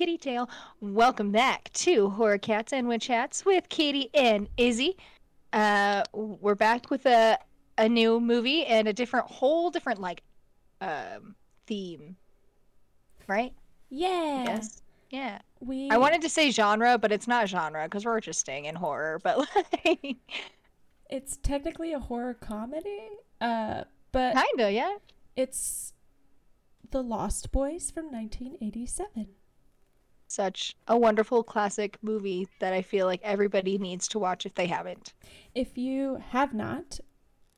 kitty tail. Welcome back to Horror Cats and Witch Hats with Katie and Izzy. Uh, we're back with a a new movie and a different, whole different like, um, theme. Right? Yeah. Yes. Yeah. We I wanted to say genre, but it's not genre because we're just staying in horror. But like, it's technically a horror comedy. Uh but kinda, yeah. it's The Lost Boys from 1987. Such a wonderful classic movie that I feel like everybody needs to watch if they haven't. If you have not,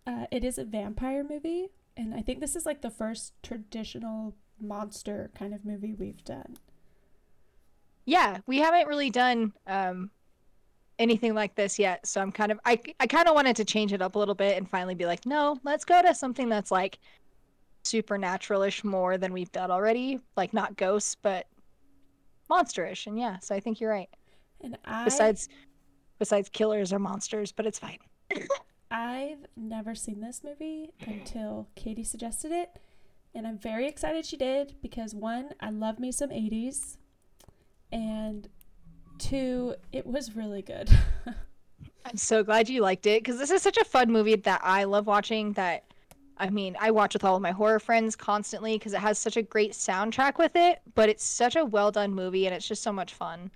uh, it is a vampire movie, and I think this is like the first traditional monster kind of movie we've done. Yeah, we haven't really done um, anything like this yet, so I'm kind of I I kind of wanted to change it up a little bit and finally be like, no, let's go to something that's like supernatural-ish more than we've done already, like not ghosts but monsterish. And yeah, so I think you're right. And I Besides, besides killers or monsters, but it's fine. I've never seen this movie until Katie suggested it, and I'm very excited she did because one, I love me some 80s, and two, it was really good. I'm so glad you liked it because this is such a fun movie that I love watching. That I mean, I watch with all of my horror friends constantly because it has such a great soundtrack with it. But it's such a well done movie and it's just so much fun.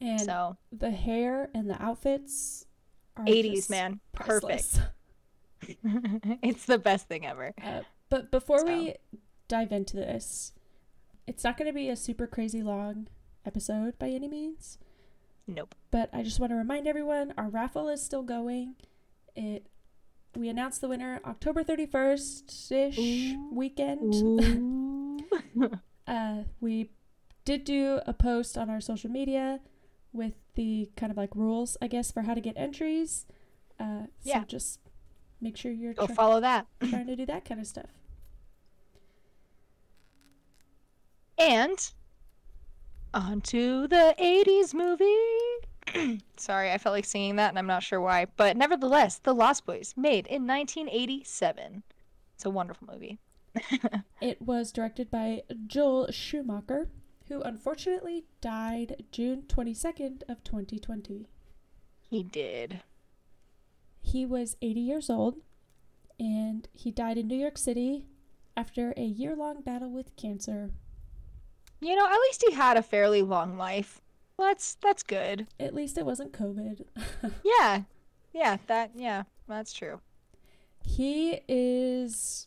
and so the hair and the outfits are 80s man, priceless. perfect. it's the best thing ever. Uh, but before So. we dive into this, it's not going to be a super crazy long episode by any means. Nope. But I just want to remind everyone our raffle is still going. It we announced the winner October 31st ish Ooh. weekend. Uh, we did do a post on our social media with the kind of like rules, I guess, for how to get entries. Uh, so Yeah. just make sure you're Go try- follow that. trying to do that kind of stuff. And on to the 80s movie. Sorry, I felt like singing that and I'm not sure why. But nevertheless, The Lost Boys, made in 1987. It's a wonderful movie. It was directed by Joel Schumacher, who unfortunately died June 22nd of 2020. He did. He was 80 years old and he died in New York City after a year-long battle with cancer. You know, at least he had a fairly long life. Well, that's that's good. At least it wasn't COVID. Yeah. Yeah, that yeah, that's true. he is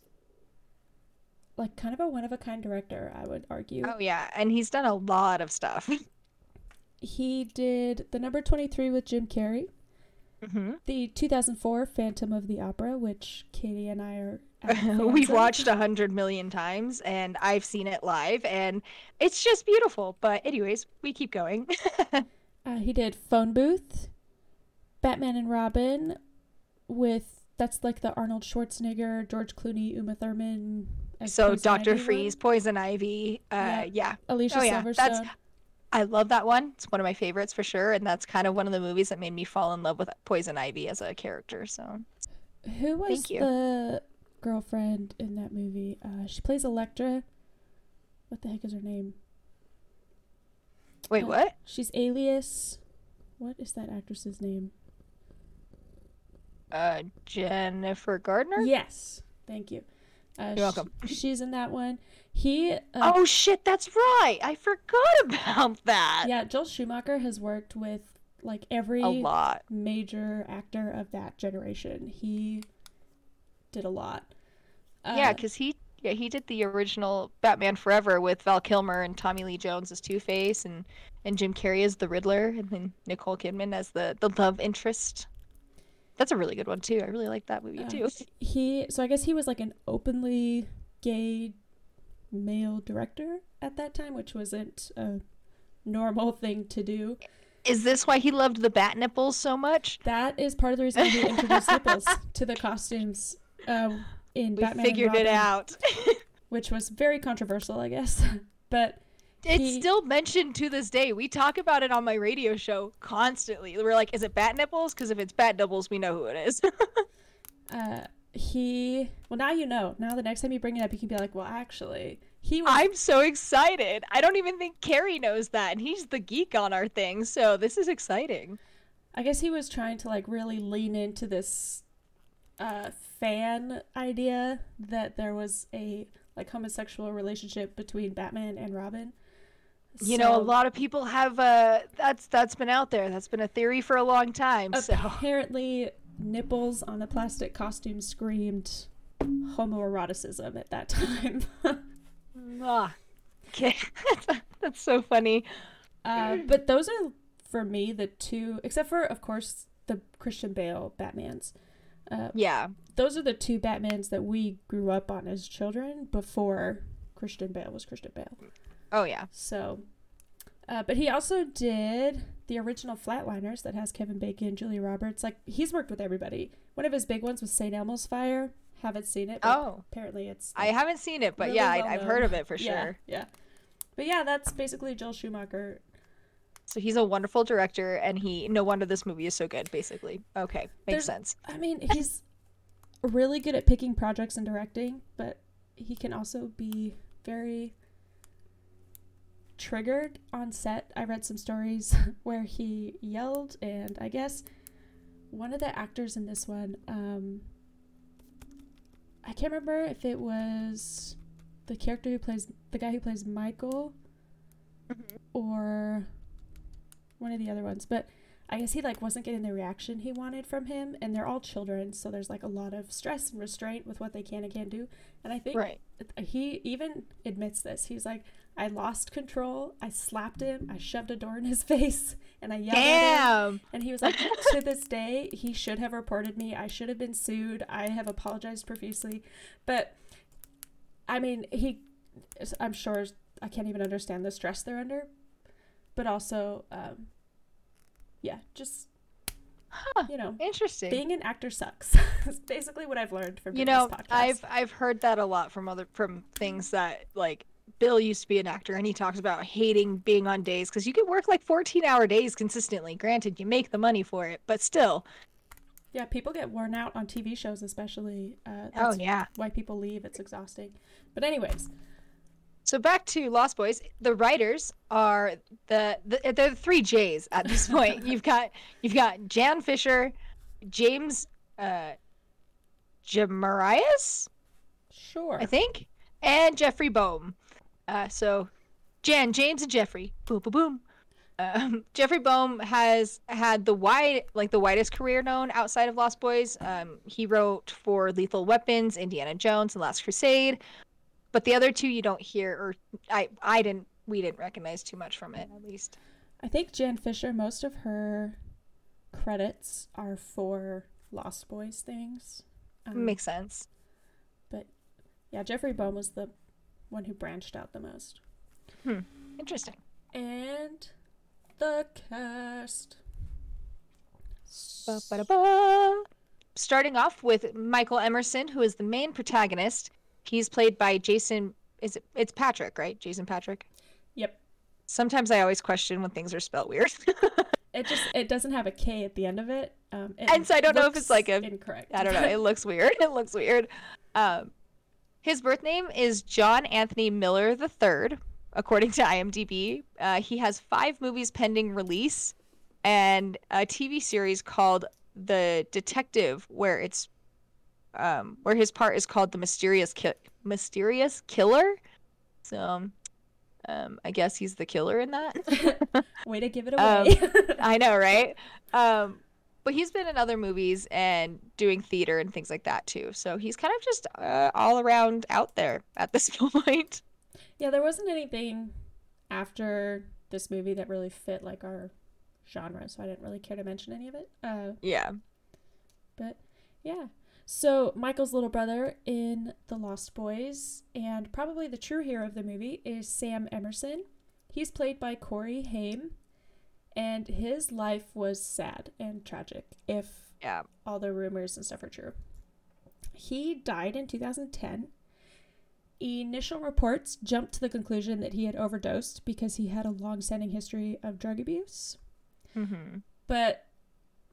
like kind of a one of a kind director, I would argue. Oh yeah, and he's done a lot of stuff. He did The Number 23 with Jim Carrey, hmm the 2004 Phantom of the Opera, which Katie and I are We've watched a hundred million times, and I've seen it live, and it's just beautiful. But anyways, we keep going. Uh, he did Phone Booth, Batman and Robin, with that's like the Arnold Schwarzenegger, George Clooney, Uma Thurman. so Doctor Ivy one. Freeze, Poison Ivy, uh, Yeah. yeah. Alicia Oh, yeah, Silverstone. that's- I love that one. It's one of my favorites for sure, and that's kind of one of the movies that made me fall in love with Poison Ivy as a character. So Who was the girlfriend in that movie? Uh, she plays Elektra. What the heck is her name? wait, Uh, what? She's Alias. What is that actress's name? Uh, Jennifer Gardner. Yes, thank you. Uh, You're welcome. she's in that one. He. Uh, Oh shit, that's right. I forgot about that. yeah, Joel Schumacher has worked with like every A lot. major actor of that generation. He did a lot. Yeah, Uh, because he yeah he did the original Batman Forever with Val Kilmer and Tommy Lee Jones as Two Face and and Jim Carrey as the Riddler and then Nicole Kidman as the the love interest. That's a really good one too. I really like that movie Uh, too. he so I guess he was like an openly gay male director at that time, which wasn't a normal thing to do. Is this why he loved the bat nipples so much? That is part of the reason he introduced nipples to the costumes uh, in We Batman figured it Robin, out. which was very controversial, I guess. but It's He- still mentioned to this day. We talk about it on my radio show constantly. We're like, is it bat nipples? Because if it's bat nipples, we know who it is. uh, he well now you know. Now the next time you bring it up, you can be like, well, actually, he was I'm so excited. I don't even think Carrie knows that, and he's the geek on our thing, so this is exciting. I guess he was trying to like really lean into this uh fan idea that there was a like homosexual relationship between Batman and Robin. You know, a lot of people have uh that's that's been out there. That's been a theory for a long time. So apparently nipples on a plastic costume screamed homoeroticism at that time. Ah. okay. that's so funny. uh, but those are for me the two except for of course the Christian Bale Batmans. Uh, Yeah. those are the two Batmans that we grew up on as children before Christian Bale was Christian Bale. Oh yeah. So, uh, but he also did the original Flatliners that has Kevin Bacon, Julia Roberts. Like he's worked with everybody. One of his big ones was St. Elmo's Fire. Haven't seen it. But Oh. apparently it's. I haven't seen it, but really yeah, well I, I've heard of it for yeah, sure. Yeah, but yeah, that's basically Joel Schumacher. So he's a wonderful director, and he no wonder this movie is so good. Basically, okay, makes There's- sense. I mean, he's really good at picking projects and directing, but he can also be very triggered on set. I read some stories where he yelled, and I guess one of the actors in this one, um, I can't remember if it was the character who plays the guy who plays Michael or one of the other ones, but I guess he like wasn't getting the reaction he wanted from him, and they're all children, so there's like a lot of stress and restraint with what they can and can't do. And I think Right. he even admits this. He's like, I lost control. I slapped him. I shoved a door in his face, and I yelled at him. And he was like, to this day, he should have reported me. I should have been sued. I have apologized profusely. But, I mean, he, I'm sure, I can't even understand the stress they're under. But also, um, yeah, just, Huh. you know, Interesting. being an actor sucks. That's basically what I've learned from you know. I've I've heard that a lot from other from things that like Bill used to be an actor, and he talks about hating being on days because you can work like 14 hour days consistently. Granted, you make the money for it, but still. Yeah, people get worn out on TV shows, especially. Uh, Oh that's yeah. why people leave. It's exhausting. But, anyways, So back to Lost Boys. The writers are the, the they're the three J's at this point. you've got you've got Jan Fisher, James uh Jamarias, sure. I think, and Jeffrey Boam. Uh, so Jan, James, and Jeffrey. Boom, boom, boom. Um, Jeffrey Boam has had the wide, like the widest career known outside of Lost Boys. Um, he wrote for Lethal Weapons, Indiana Jones, and Last Crusade. But the other two you don't hear, or I, I didn't, we didn't recognize too much from it, at least. I think Jan Fisher, most of her credits are for Lost Boys things. Um, Makes sense. But yeah, Jeffrey Boam was the one who branched out the most. Hmm. Interesting. And the cast. Ba-ba-da-ba. Starting off with Michael Emerson, who is the main protagonist. He's played by Jason. Is it? It's Patric, right? Jason Patric. Yep. Sometimes I always question when things are spelled weird. It just it doesn't have a K at the end of it. Um, it And so I don't know if it's like a- incorrect. I don't know. It looks weird. It looks weird. Um, his birth name is John Anthony Miller III, according to IMDb. Uh, he has five movies pending release and a TV series called The Detective, where it's um, where his part is called the Mysterious Ki- Mysterious Killer. So, um, I guess he's the killer in that. Way to give it Um, away. I know, right? Um, but he's been in other movies and doing theater and things like that too. So he's kind of just uh, all around out there at this point. yeah, there wasn't anything after this movie that really fit like our genre, so I didn't really care to mention any of it. Uh, Yeah. But yeah. So Michael's little brother in The Lost Boys, and probably the true hero of the movie, is Sam Emerson. He's played by Corey Haim, and his life was sad and tragic, if Yeah. all the rumors and stuff are true. He died in 2010. Initial reports jumped to the conclusion that he had overdosed because he had a long-standing history of drug abuse. Mm-hmm. But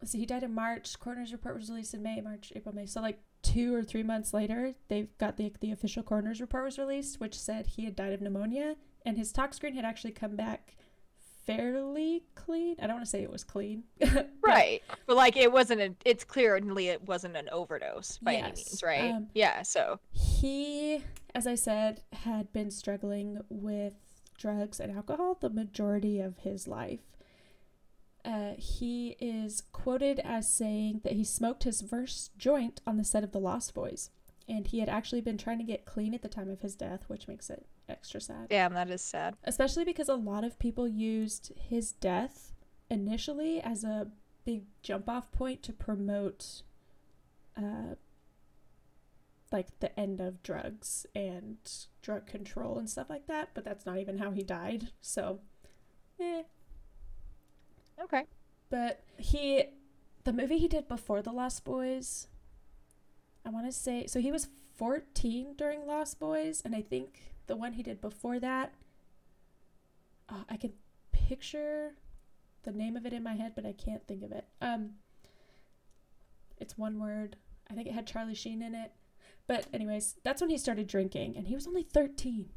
let's he died in March. Coroner's report was released in May, March, April, May. So like two or three months later, they've got the the official coroner's report was released, which said he had died of pneumonia, and his tox screen had actually come back fairly clean. I don't want to say it was clean, but- Right. But like it wasn't a it's clearly it wasn't an overdose by any means, right? um, yeah, so He, as I said, had been struggling with drugs and alcohol the majority of his life. Uh, he is quoted as saying that he smoked his first joint on the set of The Lost Boys, and he had actually been trying to get clean at the time of his death, which makes it extra sad. damn, that is sad. Especially because a lot of people used his death initially as a big jump off point to promote uh, like the end of drugs and drug control and stuff like that, but that's not even how he died. So, eh. Okay. But he, the movie he did before The Lost Boys, I want to say, so he was 14 during Lost Boys, and I think the one he did before that, uh, I can picture the name of it in my head, but I can't think of it. Um, it's one word. I think it had Charlie Sheen in it. But anyways, that's when he started drinking, and he was only 13.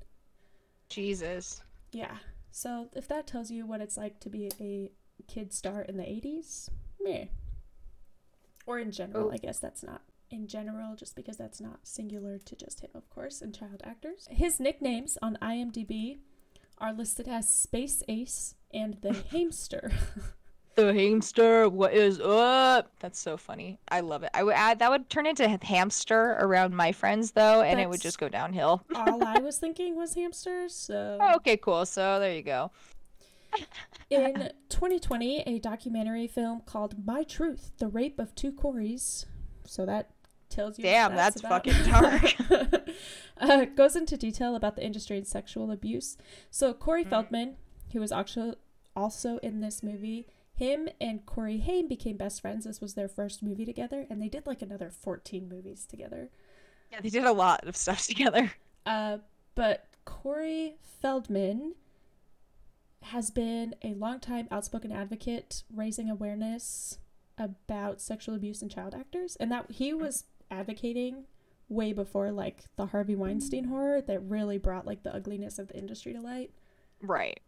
Jesus. Yeah. So if that tells you what it's like to be a kid star in the 80s, meh. Or in general, Oh. I guess that's not in general, just because that's not singular to just him, of course, and child actors. His nicknames on IMDb are listed as Space Ace and the Hamster. The hamster, what is up? That's so funny. I love it. I would add that would turn into hamster around my friends though, and it would just go downhill. All I was thinking was hamsters, so. Oh, okay, cool. So there you go. In 2020, a documentary film called My Truth: The Rape of Two Coreys. So that tells you. Damn, that's about. fucking dark. uh, goes into detail about the industry and sexual abuse. So Corey Mm. Feldman, who was actually also in this movie, him and Corey Haim became best friends. This was their first movie together, and they did like another 14 movies together. Yeah, they did a lot of stuff together. Uh, but Corey Feldman has been a longtime outspoken advocate raising awareness about sexual abuse in child actors, and that he was advocating way before like the Harvey Weinstein horror that really brought like the ugliness of the industry to light. Right.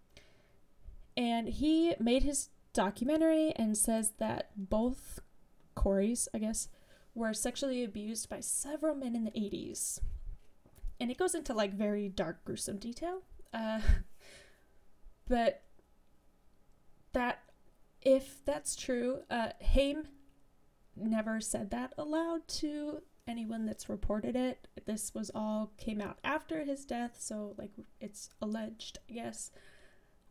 And he made his documentary and says that both Corys, I guess, were sexually abused by several men in the 80s. And it goes into like very dark, gruesome detail. Uh, but that, if that's true, uh, Haim never said that aloud to anyone that's reported it. This was all came out after his death, so like it's alleged, I guess.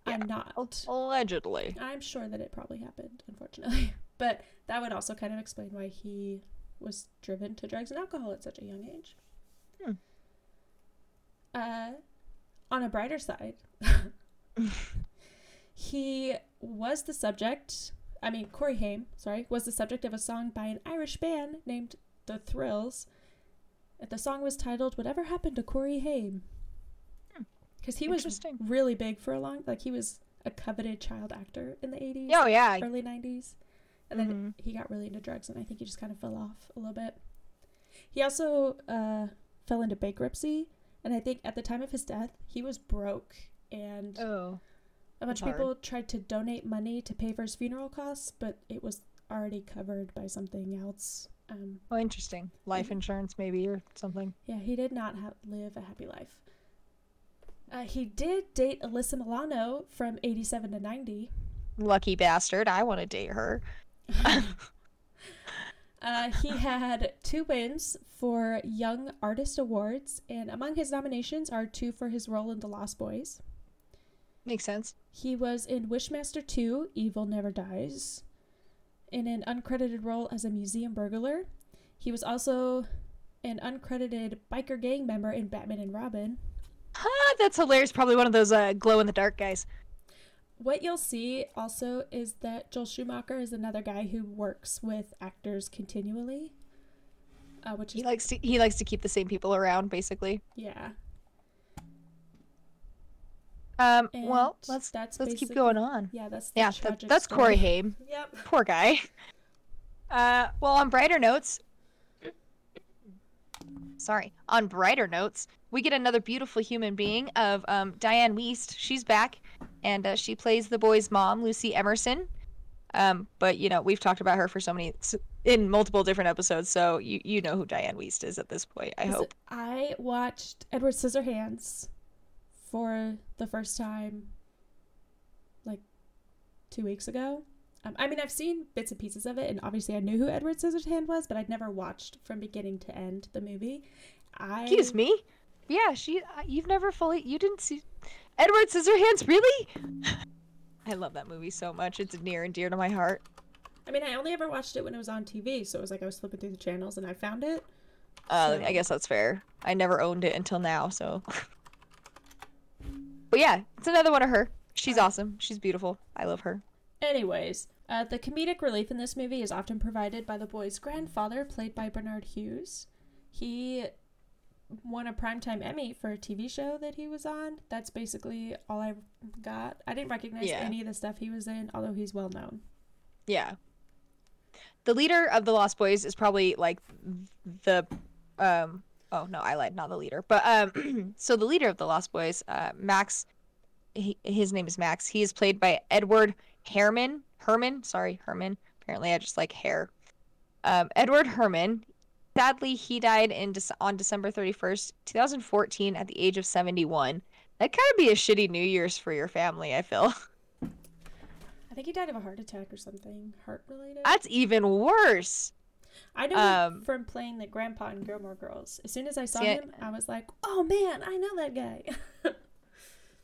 I'm not. Allegedly. I'm sure that it probably happened, unfortunately. But that would also kind of explain why he was driven to drugs and alcohol at such a young age. Hmm. Uh, on a brighter side, he was the subject. I mean, Corey Haim, sorry, was the subject of a song by an Irish band named The Thrills. The song was titled "Whatever Happened to Corey Haim," Hmm. because he was really big for a long, like he was a coveted child actor in the '80s Oh yeah. early 90s and then Mhm. he got really into drugs and i think he just kind of fell off a little bit he also uh, fell into bankruptcy and i think at the time of his death he was broke and Oh. a bunch of hard. people tried to donate money to pay for his funeral costs but it was already covered by something else um, Oh, interesting. Life insurance, maybe, or something. yeah he did not ha- live a happy life uh, he did date alyssa milano from 87 to 90 Lucky bastard. I want to date her. Uh, he had two wins for Young Artist Awards, and among his nominations are two for his role in The Lost Boys. Makes sense. He was in Wishmaster 2, Evil Never Dies, in an uncredited role as a museum burglar. He was also an uncredited biker gang member in Batman and Robin. Ah, that's hilarious. Probably one of those uh, glow in the dark guys. What you'll see also is that Joel Schumacher is another guy who works with actors continually, uh, which is He likes to he likes to keep the same people around, basically. yeah. Um. And well, let's that's let's keep going on. Yeah, that's the Yeah, that, that's story. Corey Haim. Yep. Poor guy. Uh. Well, on brighter notes, sorry. On brighter notes, we get another beautiful human being of um, Dianne Wiest. She's back, and uh, she plays the boy's mom, Lucy Emerson. Um, but you know, we've talked about her for so many in multiple different episodes, so you you know who Dianne Wiest is at this point. I hope. I watched Edward Scissorhands for the first time like two weeks ago. Um, I mean, I've seen bits and pieces of it, and obviously I knew who Edward Scissorhands was, but I'd never watched from beginning to end the movie. I Excuse me. Yeah, she. Uh, you've never fully. You didn't see Edward Scissorhands, really? I love that movie so much. It's near and dear to my heart. I mean, I only ever watched it when it was on TV, so it was like I was flipping through the channels and I found it. Uh, So- I guess that's fair. I never owned it until now, so. but yeah, it's another one of her. She's Alright. awesome. She's beautiful. I love her. Anyways, uh, the comedic relief in this movie is often provided by the boy's grandfather, played by Barnard Hughes. He won a primetime Emmy for a TV show that he was on. That's basically all I got. I didn't recognize Yeah. any of the stuff he was in, although he's well known. Yeah. The leader of the Lost Boys is probably like the um oh no, I lied, not the leader. But um so the leader of the Lost Boys, uh Max he, his name is Max. He is played by Edward Herrmann. Herrmann, sorry, Herrmann. Apparently I just like hair. Um Edward Herrmann. Sadly, he died in Dec- on December 31st, 2014 at the age of 71. That kind of be a shitty New Year's for your family, I feel. I think he died of a heart attack or something, heart related. That's even worse. I know um, him from playing the grandpa in Gilmore Girls. As soon as I saw See, him, I was like, "Oh man, I know that guy."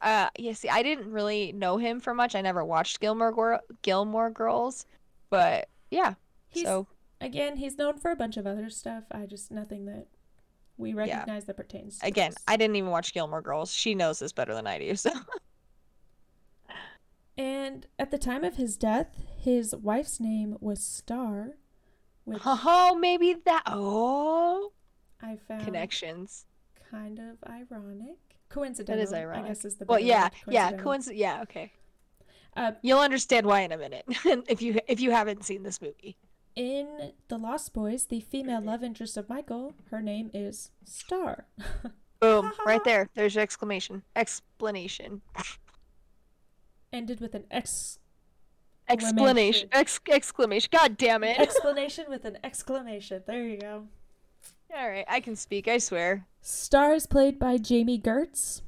Uh, yeah. See, I didn't really know him for much. I never watched Gilmore Gir- Gilmore Girls, but yeah. He's so again, he's known for a bunch of other stuff. I just nothing that we recognize that pertains. to again. I didn't even watch Gilmore Girls. She knows this better than I do. So And at the time of his death, his wife's name was Star, which oh, maybe that. Oh, I found connections. kind of ironic. Coincidental, I ironic. guess is the Well, yeah, yeah. Coincidence. Yeah. Okay. Uh, You'll understand why in a minute if you if you haven't seen this movie. in The Lost Boys, the female love interest of Michael, her name is Star. Boom! right there. There's your exclamation. Explanation. Ended with an ex Explanation. Ex- exclamation. God damn it. explanation with an exclamation. There you go. All right, I can speak. I swear. Star is played by Jami Gertz.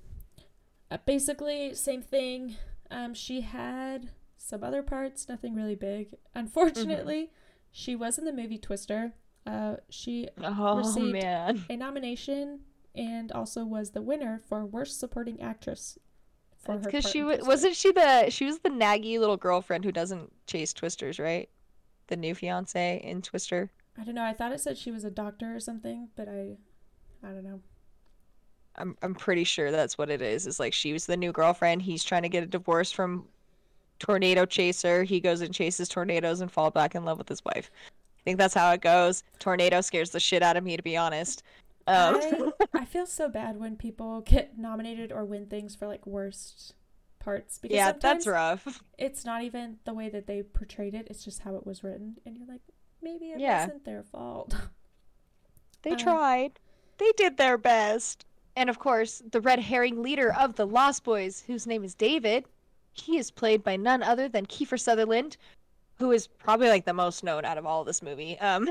Uh, basically, same thing. Um, she had some other parts, nothing really big. Unfortunately, she was in the movie Twister. Uh, she Oh Received- man. a nomination and also was the winner for worst supporting actress Because she in wa- Twister. wasn't she the she was the naggy little girlfriend who doesn't chase twisters, right? The new fiance in Twister. I don't know. I thought it said she was a doctor or something, but I, I don't know. I'm I'm pretty sure that's what it is. Is like she was the new girlfriend. He's trying to get a divorce from tornado chaser. He goes and chases tornadoes and fall back in love with his wife. I think that's how it goes. Tornado scares the shit out of me, to be honest. Um, I, I feel so bad when people get nominated or win things for like worst parts because yeah, that's rough. it's not even the way that they portrayed it; it's just how it was written, and you're like, maybe it Yeah. wasn't their fault. They Uh, tried. They did their best. And of course, the red herring leader of the Lost Boys, whose name is David, he is played by none other than Kiefer Sutherland, who is probably like the most known out of all this movie. Um,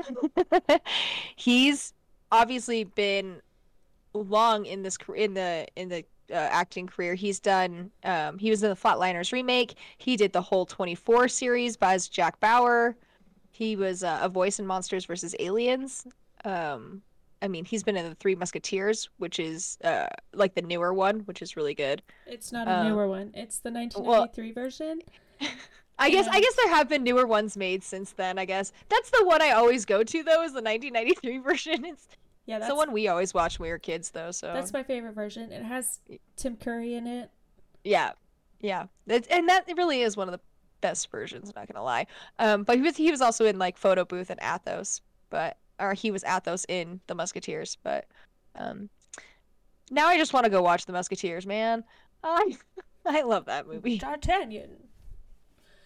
he's obviously been long in this in the in the uh, acting career. He's done. Um, he was in the Flatliners remake. He did the whole 24 series by Jack Bauer. He was uh, a voice in Monsters vs. Aliens. Um, I mean, he's been in the Three Musketeers, which is uh, like the newer one, which is really good. it's not a Um, newer one; it's the 1993 version. I guess I guess there have been newer ones made since then. I guess that's the one I always go to though is the 1993 version. It's, Yeah, that's the one we always watched when we were kids though. So that's my favorite version. It has Tim Curry in it. yeah, yeah, It's- and that really is one of the best versions. Not gonna lie. Um, but he was he was also in like Photo Booth and Athos, but or he was Athos in the Musketeers. But um, now I just want to go watch the Musketeers, man. I I love that movie. D'Artagnan.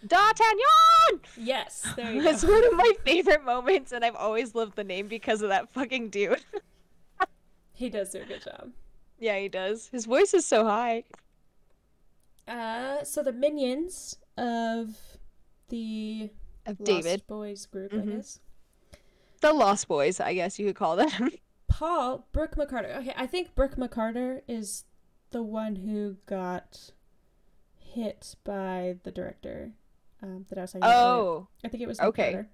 D'Artagnan. Yes, there you It's go. one of my favorite moments, and I've always loved the name because of that fucking dude. He does do a good job. Yeah, he does. His voice is so high. Uh, so the minions of the Of Lost David. Boys group, Mhm. I guess. The Lost Boys, I guess you could call them. Paul Brooke McCarter. Okay, I think Brooke McCarter is the one who got hit by the director um, that I was talking about. earlier. oh, I think it was okay.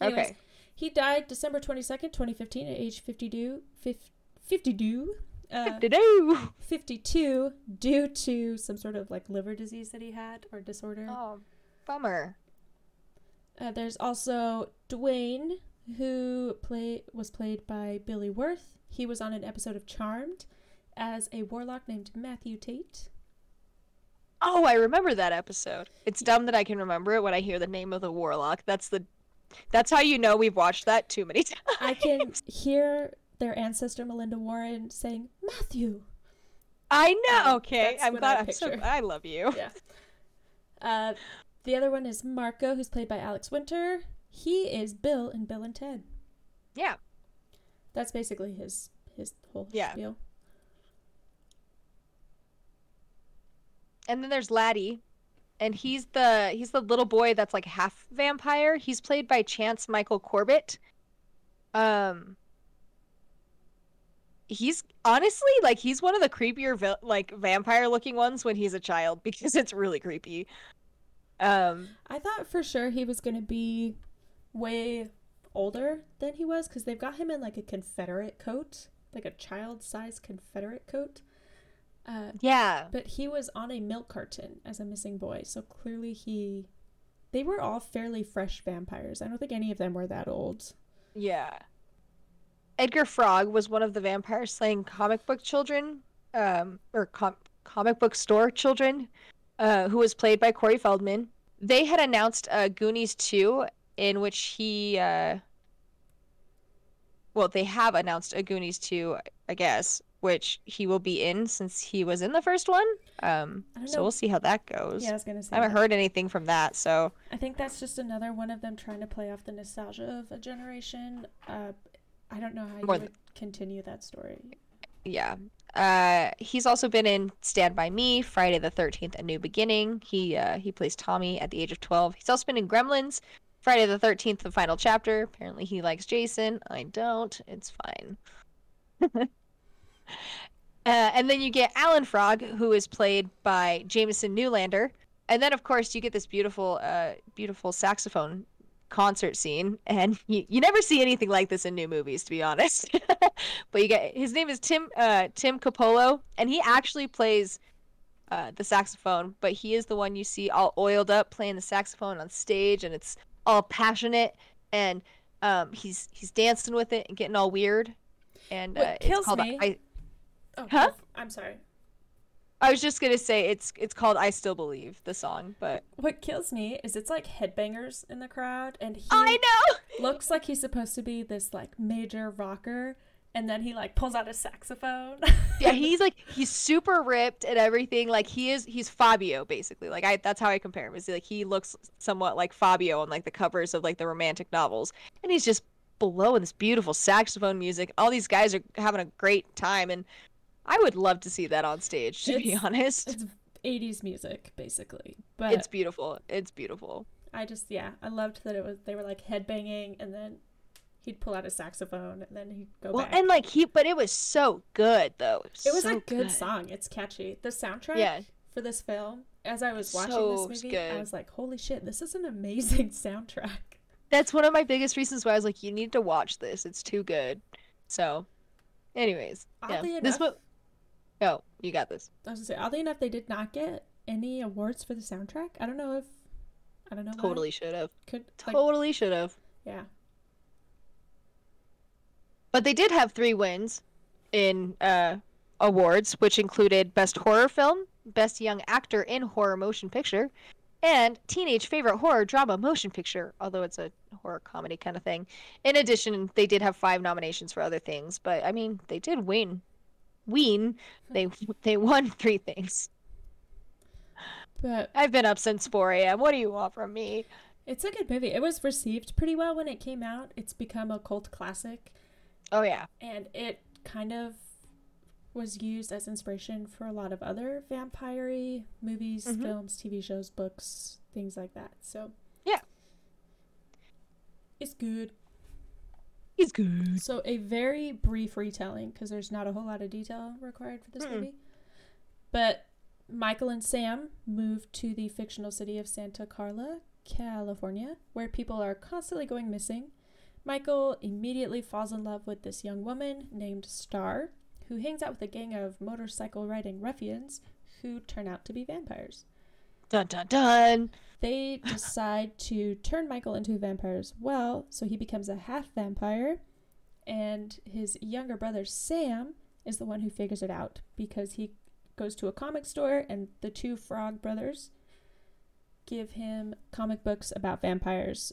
Anyways, okay. He died December 22nd, 2015 at age 52. Fif- 52? Uh, Doo-doo. 52 due to some sort of like liver disease that he had or disorder. Oh, bummer. Uh, there's also Dwayne, who play was played by Billy Wirth. He was on an episode of Charmed as a warlock named Matthew Tate. Oh, I remember that episode. It's dumb that I can remember it when I hear the name of the warlock. That's the that's how you know we've watched that too many times. I can hear their ancestor Melinda Warren saying Matthew. I know. Um, Okay, I'm glad. I I'm so. I love you. Yeah. Uh, the other one is Marco, who's played by Alex Winter. He is Bill in Bill and Ted. Yeah. That's basically his his whole Yeah. spiel. And then there's Laddie, and he's the he's the little boy that's like half vampire. He's played by Chance Michael Corbett. Um. He's honestly like he's one of the creepier like vampire looking ones when he's a child because it's really creepy. Um. I thought for sure he was gonna be way older than he was because they've got him in like a Confederate coat, like a child-sized Confederate coat. Uh, Yeah. but he was on a milk carton as a missing boy, so clearly he. They were all fairly fresh vampires. I don't think any of them were that old. Yeah. Edgar Frog was one of the vampires slaying comic book children, um, or com- comic book store children, uh, who was played by Corey Feldman. They had announced uh, Goonies 2, in which he, uh, well, they have announced a Goonies 2, I guess, which he will be in since he was in the first one. Um, so know. we'll see how that goes. Yeah, I was gonna say. I haven't that. heard anything from that, so I think that's just another one of them trying to play off the nostalgia of a generation. Uh, I don't know how you More would th- continue that story. Yeah. Uh, he's also been in Stand by Me, Friday the Thirteenth, A New Beginning. He uh, he plays Tommy at the age of twelve. He's also been in Gremlins, Friday the Thirteenth, the final chapter. Apparently, he likes Jason. I don't. It's fine. uh, and then you get Alan Frog, who is played by Jamison Newlander. And then, of course, you get this beautiful, uh, beautiful saxophone concert scene, and you, you never see anything like this in new movies, to be honest. but you get his name is Tim uh, Tim Cappello, and he actually plays uh, the saxophone, but he is the one you see all oiled up playing the saxophone on stage, and it's all passionate, and um, he's he's dancing with it and getting all weird. And uh, it's kills called I, Oh, Huh? I'm sorry. I was just gonna say it's it's called I Still Believe the song, but What kills me is it's like headbangers in the crowd, and he I know. looks like he's supposed to be this like major rocker, and then he like pulls out a saxophone. yeah, he's like he's super ripped and everything. Like he is he's Fabio basically. Like I that's how I compare him. Is like he looks somewhat like Fabio on like the covers of like the romantic novels. And he's just blowing this beautiful saxophone music. All these guys are having a great time and I would love to see that on stage, to be honest. it's 80s music basically, but It's beautiful. It's beautiful. I just yeah, I loved that it was they were like headbanging, and then he'd pull out a saxophone, and then he'd go Well, back. and like he but it was so good though. it was so a good, song. It's catchy. The soundtrack Yeah. for this film, as I was watching So this movie, I was like, "Holy shit, this is an amazing soundtrack." That's one of my biggest reasons why I was like, you need to watch this. It's too good. So, anyways, Oddly yeah. This enough- mo- Oh, you got this. I was gonna say, oddly enough, they did not get any awards for the soundtrack. I don't know if I don't know. Totally should have. could like, Totally should have. yeah. But they did have three wins in uh, awards, which included Best Horror Film, Best Young Actor in Horror Motion Picture, and Teenage Favorite Horror Drama Motion Picture, although it's a horror comedy kind of thing. In addition, they did have five nominations for other things, but I mean, they did win. Ween. They they won three things. But I've been up since 4 a.m. What do you want from me? it's a good movie. It was received pretty well when it came out. It's become a cult classic. Oh yeah, and it kind of was used as inspiration for a lot of other vampire movies, Mhm. films, TV shows, books, things like that. So Yeah. it's good. He's good. So a very brief retelling because there's not a whole lot of detail required for this Mm-mm. movie. But Michael and Sam move to the fictional city of Santa Carla, California, where people are constantly going missing. Michael immediately falls in love with this young woman named Star, who hangs out with a gang of motorcycle riding ruffians who turn out to be vampires. Dun dun dun. They decide to turn Michael into a vampire as well, so he becomes a half vampire. And his younger brother Sam is the one who figures it out because he goes to a comic store and the two Frog brothers give him comic books about vampires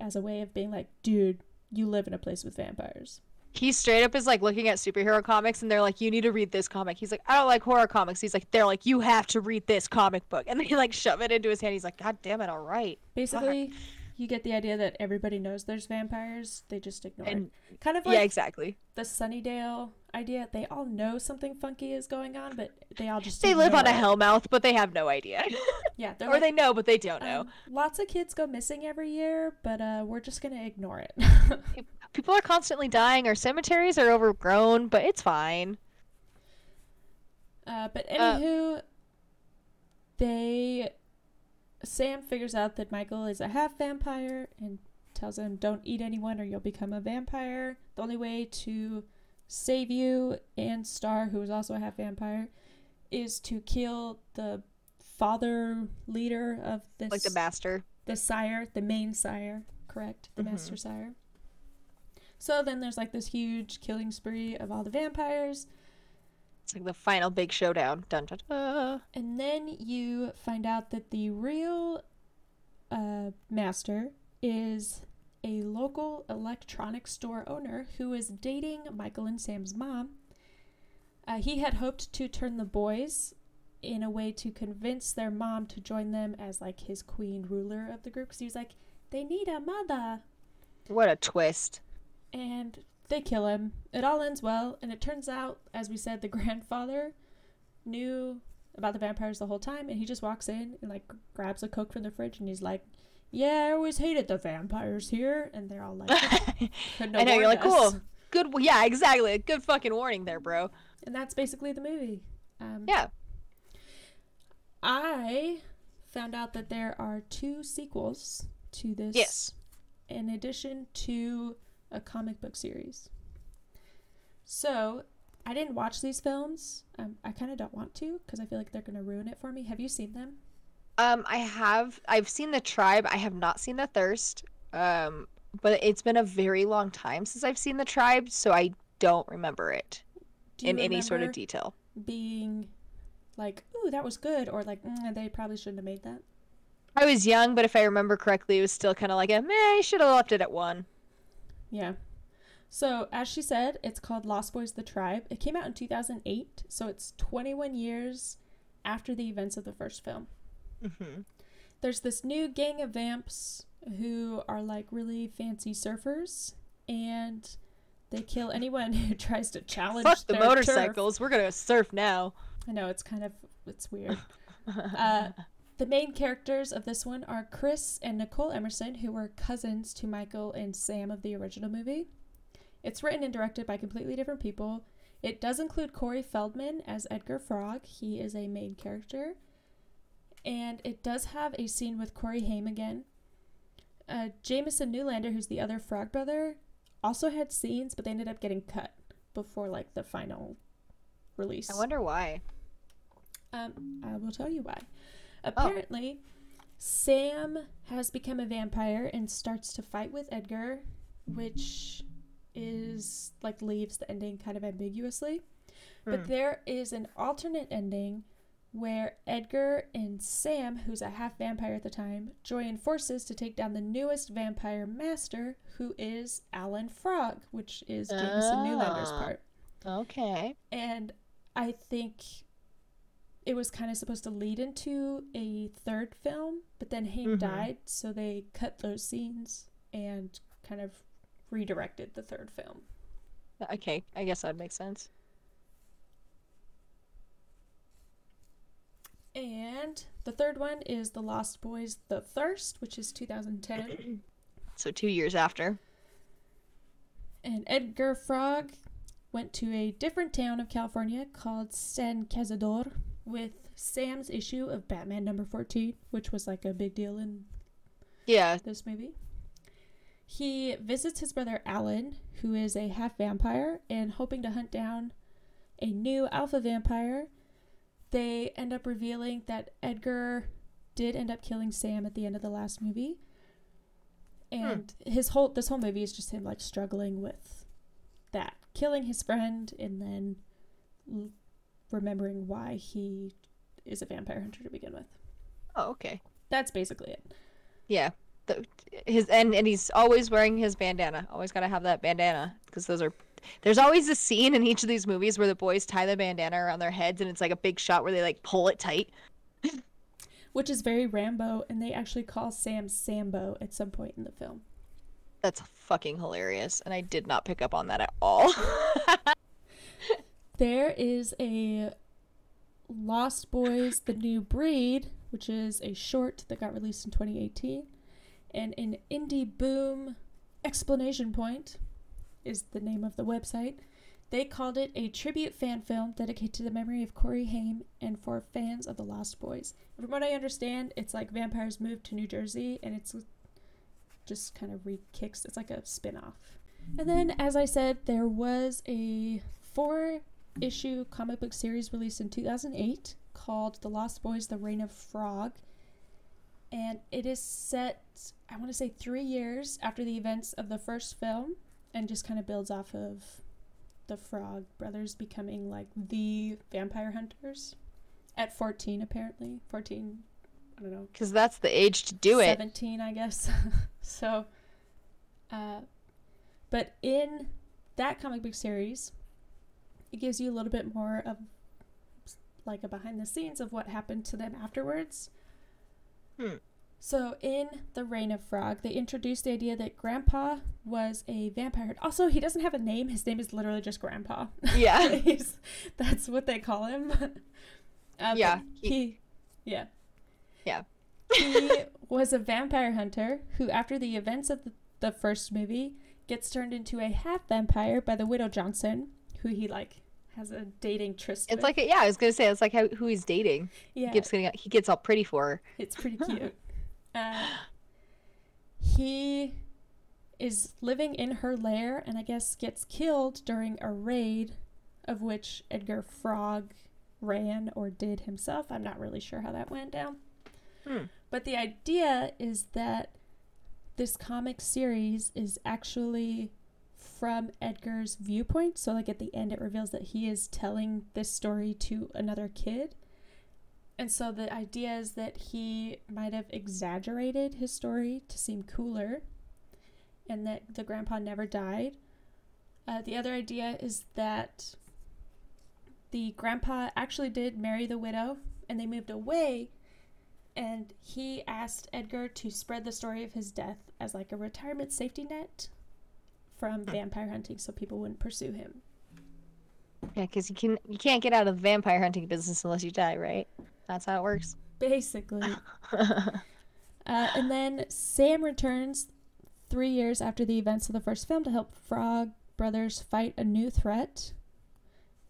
as a way of being like, dude, you live in a place with vampires. He straight up is like looking at superhero comics and they're like, you need to read this comic. He's like, I don't like horror comics. He's like, they're like, you have to read this comic book. And they like shove it into his hand. He's like, God damn it, all right. Basically, you get the idea that everybody knows there's vampires, they just ignore And it. Kind of like yeah, exactly. the Sunnydale idea. They all know something funky is going on, but they all just They live on a it. hellmouth, but they have no idea. Yeah, or like, they know, but they don't know. um, lots of kids go missing every year, but uh, we're just gonna ignore it. People are constantly dying. Our cemeteries are overgrown, but it's fine. uh, but Uh, anywho, they Sam figures out that Michael is a half vampire and tells him, "Don't eat anyone, or you'll become a vampire." The only way to save you and Star, who is also a half vampire, is to kill the father leader of this Like the master. the sire, the main sire, correct? The Mhm. master sire. So then there's like this huge killing spree of all the vampires, It's like the final big showdown. Dun dun dun. and then you find out that the real uh, master is a local electronics store owner who is dating Michael and Sam's mom. Uh, he had hoped to turn the boys in a way to convince their mom to join them as like his queen ruler of the group because he was like, they need a mother. What a twist. And they kill him. It all ends well, and it turns out, as we said, the grandfather knew about the vampires the whole time, and he just walks in and like grabs a coke from the fridge, and he's like, "Yeah, I always hated the vampires here," and they're all like, I know, you're like, us." cool. Good. Yeah, exactly. Good fucking warning there, bro. And that's basically the movie. Um, Yeah. I found out that there are two sequels to this. Yes. In addition to a comic book series. So, I didn't watch these films. Um, I kind of don't want to because I feel like they're going to ruin it for me. Have you seen them? Um, I have. I've seen the tribe. I have not seen the thirst. Um, but it's been a very long time since I've seen the tribe, so I don't remember it Do in any sort of detail. Being like, ooh, that was good, or like, mm, they probably shouldn't have made that. I was young, but if I remember correctly, it was still kind of like a meh. I should have left it at one. Yeah. So, as she said, it's called Lost Boys the Tribe. It came out in 2008, so it's 21 years after the events of the first film. Mm-hmm. There's this new gang of vamps who are like really fancy surfers, and they kill anyone who tries to challenge Fuck the their turf. motorcycles. We're gonna surf now. I know it's kind of it's weird. Uh, the main characters of this one are Chris and Nicole Emerson, who were cousins to Michael and Sam of the original movie. It's written and directed by completely different people. It does include Corey Feldman as Edgar Frog. He is a main character. And it does have a scene with Corey Haim again. Uh, Jamison Newlander, who's the other Frog brother, also had scenes, but they ended up getting cut before like the final release. I wonder why. Um, I will tell you why. Apparently, Sam has become a vampire and starts to fight with Edgar, which is like leaves the ending kind of ambiguously. But Hmm. there is an alternate ending where Edgar and Sam, who's a half vampire at the time, join forces to take down the newest vampire master, who is Alan Frog, which is Jamison Newlander's Ah. part Okay. and I think it was kind of supposed to lead into a third film, but then Haim Mhm. died, so they cut those scenes and kind of redirected the third film. Okay, I guess that makes sense. And the third one is The Lost Boys The Thirst, which is 2010. So two years after. and Edgar Frog went to a different town of California called San Cazador with Sam's issue of Batman number 14, which was like a big deal in Yeah. this movie. He visits his brother Alan, who is a half vampire, and hoping to hunt down a new alpha vampire. They end up revealing that Edgar did end up killing Sam at the end of the last movie. Hmm. And his whole this whole movie is just him like struggling with that, killing his friend and then remembering why he is a vampire hunter to begin with. Oh, okay. That's basically it. Yeah. The, his and and he's always wearing his bandana. Always got to have that bandana because those are. There's always a scene in each of these movies where the boys tie the bandana around their heads, and it's like a big shot where they like pull it tight. which is very Rambo, and they actually call Sam Sambo at some point in the film. That's fucking hilarious, and I did not pick up on that at all. There is a Lost Boys: The New Breed, which is a short that got released in 2018, and an indie boom explanation point is the name of the website. They called it a tribute fan film dedicated to the memory of Corey Haim and for fans of the Lost Boys. From what I understand, it's like vampires moved to New Jersey and it's just kind of re-kicks. It's like a spin-off. And then, as I said, there was a four issue comic book series released in 2008 called The Lost Boys The Reign of Frog. And it is set, I want to say, three years after the events of the first film and just kind of builds off of the Frog brothers becoming like the vampire hunters at 14, apparently. 14, I don't know, Because that's the age to do it. 17, I guess. so, uh, but in that comic book series, it gives you a little bit more of like a behind the scenes of what happened to them afterwards. Hmm. So, in The Reign of Frog, they introduced the idea that Grandpa was a vampire. Also, he doesn't have a name. His name is literally just Grandpa. Yeah. That's what they call him. But Yeah, He, he- yeah. Yeah. he was a vampire hunter who, after the events of the, the first movie, gets turned into a half vampire by the widow Johnson, who he like has a dating tryst. It's with. like yeah, I was gonna say it's like how, who he's dating. yeah, He keeps getting he gets all pretty for her. it's pretty cute. uh, he is living in her lair and I guess gets killed during a raid of which Edgar Frog ran or did himself. I'm not really sure how that went down. Hmm. But the idea is that this comic series is actually from Edgar's viewpoint. So, like at the end, it reveals that he is telling this story to another kid. And so the idea is that he might have exaggerated his story to seem cooler and that the grandpa never died. Uh, the other idea is that the grandpa actually did marry the widow and they moved away. And he asked Edgar to spread the story of his death as like a retirement safety net from vampire hunting so people wouldn't pursue him. Yeah, because you can you can't get out of the vampire hunting business unless you die, right? That's how it works. Basically. Uh, and then Sam returns three years after the events of the first film to help Frog Brothers fight a new threat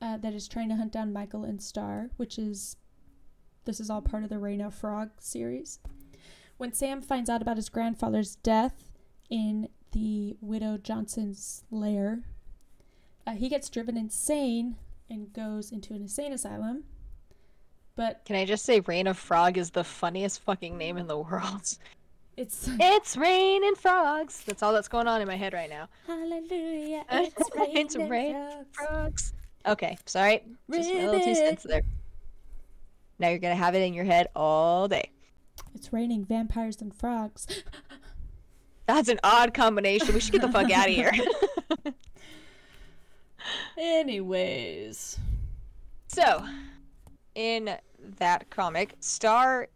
uh, that is trying to hunt down Michael and Star, which is this is all part of the Reign Frog series. When Sam finds out about his grandfather's death in the widow Johnson's lair, uh, he gets driven insane and goes into an insane asylum. But Can I just say Rain of Frog is the funniest fucking name in the world? it's It's rain and frogs. That's all that's going on in my head right now. Hallelujah, It's rain It's and rain frogs. Frogs. Okay, sorry. Just my little two Ribbit. cents there. Now you're gonna have it in your head all day. It's raining vampires and frogs. That's an odd combination. We should get the fuck out of here. Anyways, so, in that comic, Star,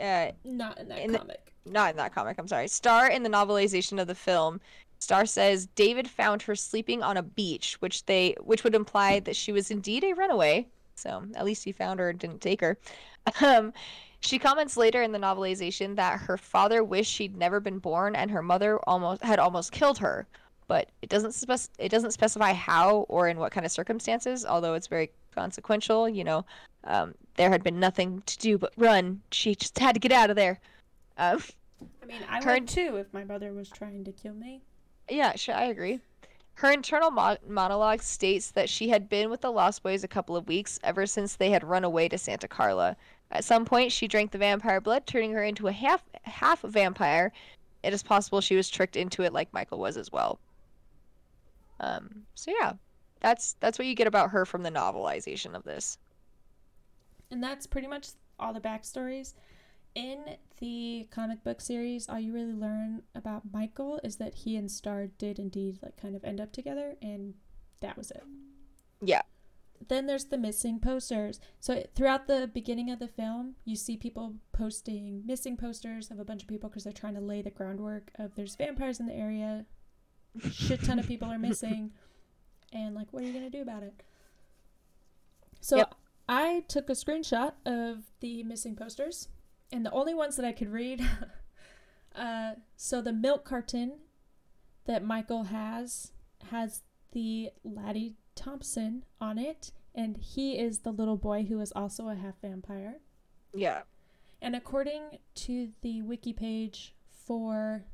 uh, not in that In the- comic. not in that comic, I'm sorry, Star in the novelization of the film Star says David found her sleeping on a beach, which they which would imply that she was indeed a runaway. So at least he found her and didn't take her. Um, she comments later in the novelization that her father wished she'd never been born and her mother almost had almost killed her, but it doesn't spec- it doesn't specify how or in what kind of circumstances. Although it's very consequential, you know, um, there had been nothing to do but run. She just had to get out of there. Um, I mean, I Her- would too if my mother was trying to kill me. Yeah, sure, I agree. Her internal mo- monologue states that she had been with the Lost Boys a couple of weeks ever since they had run away to Santa Carla. At some point, she drank the vampire blood, turning her into a half half vampire. It is possible she was tricked into it, like Michael was as well. Um, so yeah, that's that's what you get about her from the novelization of this. And that's pretty much all the backstories. In the comic book series, all you really learn about Michael is that he and Star did indeed like kind of end up together, and that was it. Yeah. Then there's the missing posters. So throughout the beginning of the film, you see people posting missing posters of a bunch of people because they're trying to lay the groundwork of there's vampires in the area, shit ton of people are missing, and like what are you gonna do about it? So Yep. I took a screenshot of the missing posters, and the only ones that I could read. uh, so the milk carton that Michael has has the Laddie Thompson on it, and he is the little boy who is also a half vampire. Yeah. And according to the wiki page for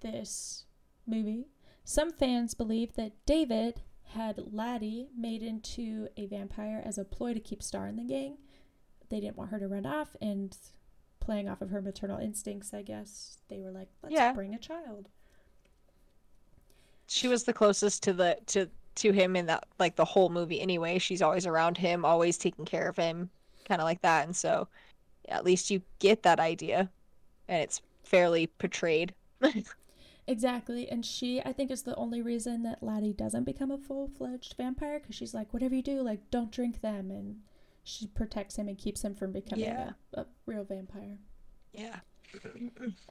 this movie, some fans believe that David had Laddie made into a vampire as a ploy to keep Star in the gang. They didn't want her to run off, and playing off of her maternal instincts, I guess, they were like, let's Yeah. bring a child. She was the closest to the to to him in that like the whole movie anyway. She's always around him, always taking care of him, kind of like that. And so, at least you get that idea, and it's fairly portrayed. Exactly, and she, I think, is the only reason that Laddie doesn't become a full fledged vampire because she's like, whatever you do, like, don't drink them, and she protects him and keeps him from becoming Yeah. a, a real vampire. Yeah.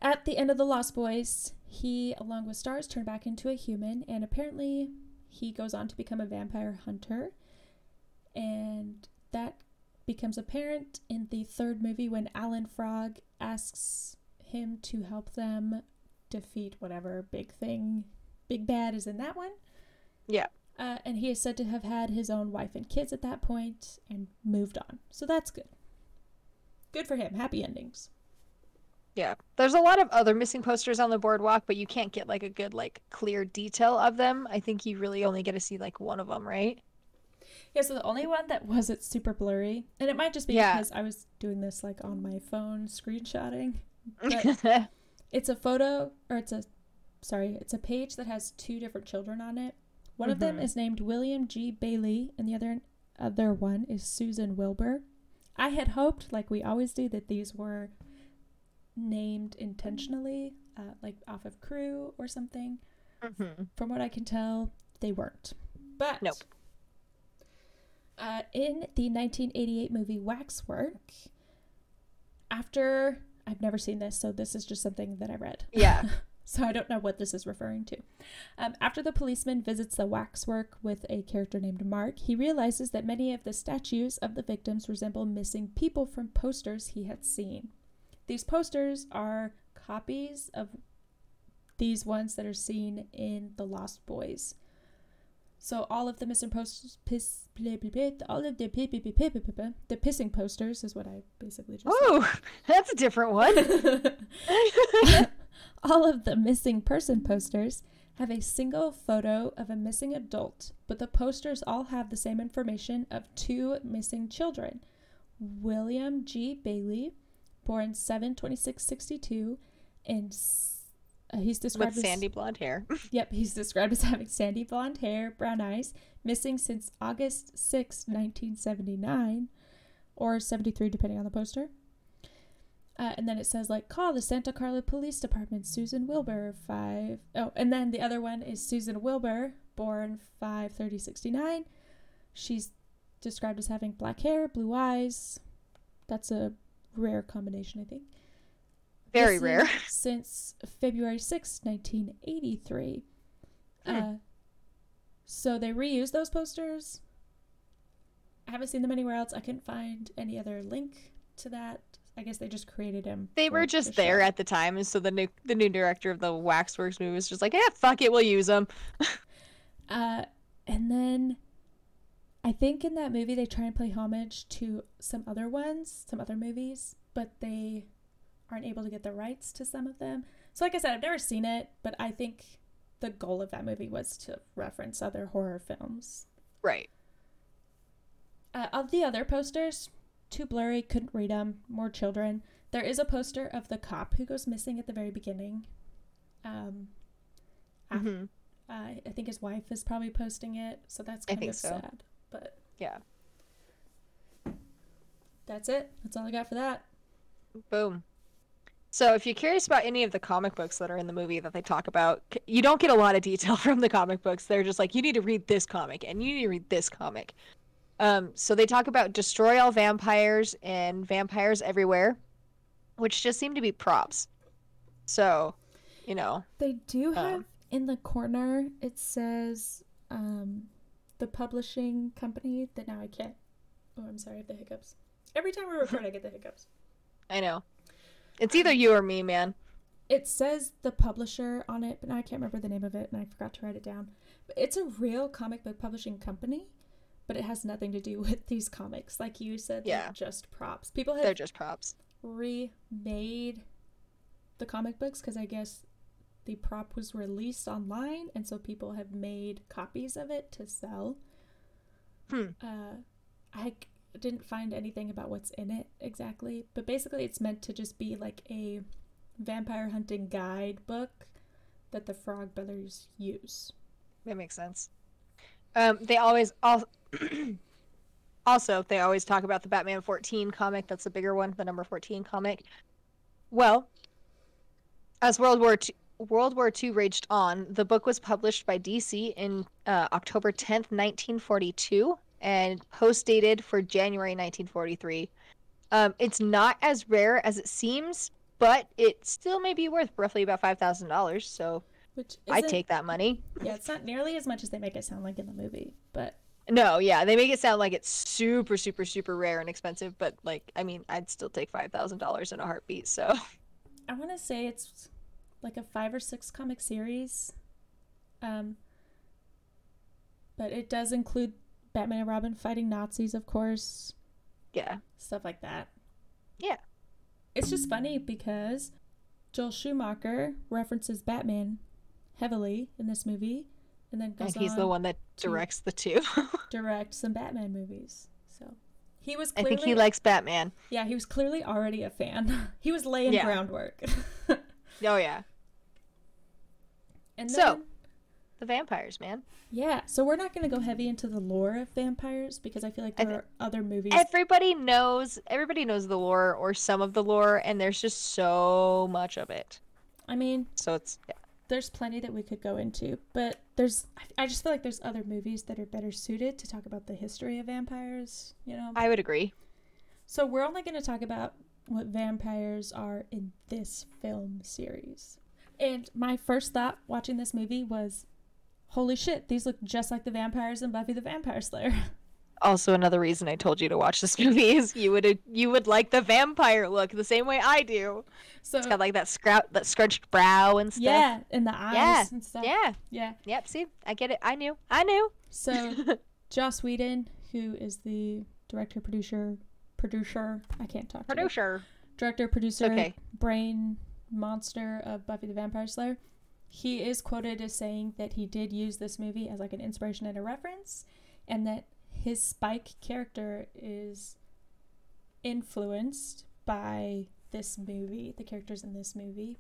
At the end of The Lost Boys, he, along with Stars, turned back into a human, and apparently he goes on to become a vampire hunter. And that becomes apparent in the third movie when Alan Frog asks him to help them defeat whatever big thing, big bad is in that one. Yeah. Uh, and he is said to have had his own wife and kids at that point and moved on. So that's good. Good for him. Happy endings. Yeah. There's a lot of other missing posters on the boardwalk, but you can't get like a good like clear detail of them. I think you really only get to see like one of them, right? Yeah, so the only one that wasn't super blurry, and it might just be Yeah. because I was doing this like on my phone screenshotting. But- It's a photo, or it's a, sorry, it's a page that has two different children on it. One of them Mhm. is named William G. Bailey, and the other other one is Susan Wilbur. I had hoped, like we always do, that these were named intentionally, uh, like off of Crew or something. Mhm. From what I can tell, they weren't. But Nope. Uh, in the 1988 movie Waxwork, after I've never seen this, so this is just something that I read. Yeah. so I don't know what this is referring to. Um, after the policeman visits the waxwork with a character named Mark, he realizes that many of the statues of the victims resemble missing people from posters he had seen. These posters are copies of these ones that are seen in The Lost Boys. So all of the missing posters, piss, blah, blah, blah, all of the, the pissing posters is what I basically just said. Oh, that's a different one. All of the missing person posters have a single photo of a missing adult, but the posters all have the same information of two missing children. William G. Bailey, born 7 62, and uh, he's described With as sandy blonde hair. Yep, he's described as having sandy blonde hair, brown eyes, missing since August 6, 1979, or 73, depending on the poster. Uh, and then it says, like, call the Santa Carla Police Department, Susan Wilbur, 5. Oh, and then the other one is Susan Wilbur, born 5 30 69. She's described as having black hair, blue eyes. That's a rare combination, I think. Very This rare. Since February sixth, 1983. Hmm. Uh, so they reused those posters. I haven't seen them anywhere else. I couldn't find any other link to that. I guess they just created them. They were the just there show. at the time, and so the new the new director of the Waxworks movie was just like, "Yeah, fuck it, we'll use them." Uh, and then I think in that movie they try and play homage to some other ones, some other movies, but they aren't able to get the rights to some of them. So, like I said, I've never seen it, but I think the goal of that movie was to reference other horror films. Right. Uh, of the other posters, too blurry, couldn't read them. More children. There is a poster of the cop who goes missing at the very beginning. Um, af- hmm uh, I think his wife is probably posting it, so that's kind of so. sad. But Yeah. that's it. That's all I got for that. Boom. So, if you're curious about any of the comic books that are in the movie that they talk about, you don't get a lot of detail from the comic books. They're just like, you need to read this comic and you need to read this comic. Um, so they talk about destroy all vampires and vampires everywhere, which just seem to be props. So, you know, They do have Um, in the corner. It says um, the publishing company that now I can't. Oh, I'm sorry. I have the hiccups. Every time we record, I get the hiccups. I know. It's either you or me, man. It says the publisher on it, but now I can't remember the name of it, and I forgot to write it down. But it's a real comic book publishing company, but it has nothing to do with these comics. Like you said, they're Yeah. just props. People They're just props. remade the comic books because I guess the prop was released online, and so people have made copies of it to sell. Hmm. Uh, I didn't find anything about what's in it exactly, but basically, it's meant to just be like a vampire hunting guidebook that the Frog Brothers use. That makes sense. Um, they always also, also they always talk about the Batman 14 comic. That's the bigger one, the number 14 comic. Well, as World War II, World War II raged on, the book was published by DC in uh, October 10th, 1942, and post dated for January 1943. Um, it's not as rare as it seems, but it still may be worth roughly about five thousand dollars. So Which I take that money. Yeah, it's not nearly as much as they make it sound like in the movie, but No, yeah, they make it sound like it's super, super, super rare and expensive, but like, I mean, I'd still take five thousand dollars in a heartbeat. So, I want to say it's like a five or six comic series. Um, but it does include Batman and Robin fighting Nazis, of course, yeah, stuff like that. Yeah. It's just funny because Joel Schumacher references Batman heavily in this movie and then goes and he's the one that directs the two. direct some Batman movies. So he was I think he likes Batman. Yeah, he was clearly already a fan. he was laying Yeah. groundwork. Oh yeah, and So- the vampires, man. Yeah, so we're not going to go heavy into the lore of vampires because I feel like there are other movies. Everybody knows. Everybody knows the lore or some of the lore, and there's just so much of it. I mean, So it's yeah. there's plenty that we could go into, but there's I- I just feel like there's other movies that are better suited to talk about the history of vampires, you know. I would agree. So we're only going to talk about what vampires are in this film series. And my first thought watching this movie was holy shit, these look just like the vampires in Buffy the Vampire Slayer. Also, another reason I told you to watch this movie is you would you would like the vampire look the same way I do. So It's got like that scrout, that scrunched brow and stuff. yeah, and the eyes Yeah, and stuff. Yeah. Yeah. Yep. See, I get it. I knew. I knew. So Joss Whedon, who is the director, producer, producer, I can't talk. Producer. Director, producer, okay. brain monster of Buffy the Vampire Slayer. He is quoted as saying that he did use this movie as like an inspiration and a reference, and that his Spike character is influenced by this movie, the characters in this movie.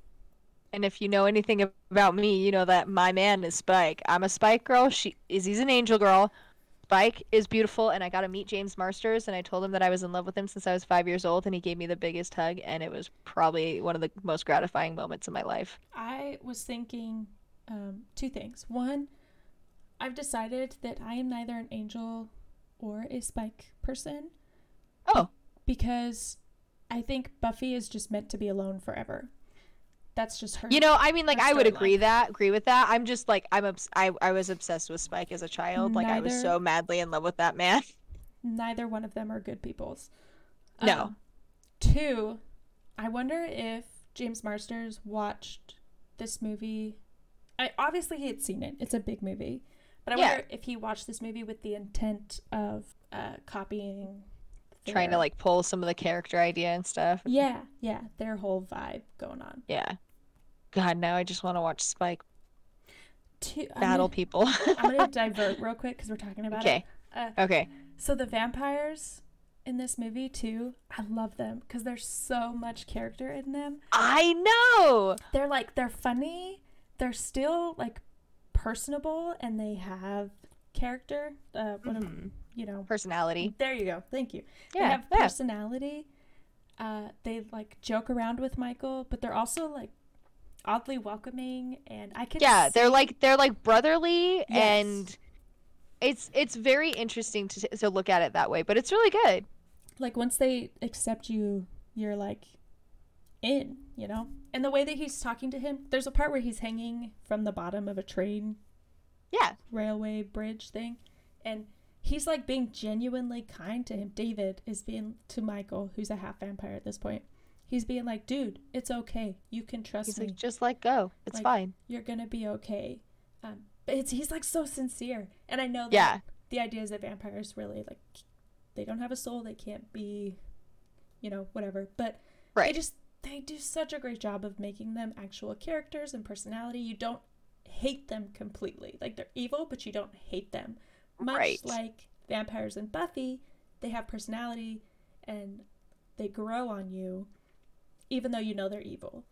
And if you know anything about me, you know that my man is Spike. I'm a Spike girl. She Izzy's an angel girl. Spike is beautiful, and I got to meet James Marsters, and I told him that I was in love with him since I was five years old, and he gave me the biggest hug, and it was probably one of the most gratifying moments of my life. I was thinking um, two things. One, I've decided that I am neither an angel or a Spike person Oh, because I think Buffy is just meant to be alone forever. That's just her. You know, I mean, like I would agree that agree with that. I'm just like I'm obs- I I was obsessed with Spike as a child. Like I was so madly in love with that man. neither one of them are good peoples. No. Um, two, I wonder if James Marsters watched this movie. I obviously he had seen it. It's a big movie, but I Yeah. wonder if he watched this movie with the intent of uh, copying. Trying to like pull some of the character idea and stuff. Yeah, yeah, their whole vibe going on. Yeah. God, now I just want to watch Spike Two, battle gonna- people. I'm gonna divert real quick because we're talking about okay. it. Uh, Okay. So the vampires in this movie too, I love them because there's so much character in them. I know. They're like they're funny. They're still like personable and they have character. Uh, what Mhm. you know? Personality. There you go. Thank you. Yeah, they have yeah. personality. Uh, they like joke around with Michael, but they're also like oddly welcoming, and I can yeah they're like they're like brotherly Yes. and it's it's very interesting to to look at it that way but it's really good. Like once they accept you you're like in you know? And the way that he's talking to him there's a part where he's hanging from the bottom of a train yeah. railway bridge thing and he's like being genuinely kind to him. David is being to michael who's a half vampire at this point he's being like dude it's okay. You can trust he's me. like just let go. It's Like, fine. You're gonna be okay. Um but it's he's like so sincere. And i know that yeah. the idea is that vampires really like they don't have a soul. They can't be you know whatever. But they just they do such a great job of making them actual characters and personality. You don't hate them completely. Like they're evil but you don't hate them. Much Right. like vampires and buffy they have personality and they grow on you even though you know they're evil.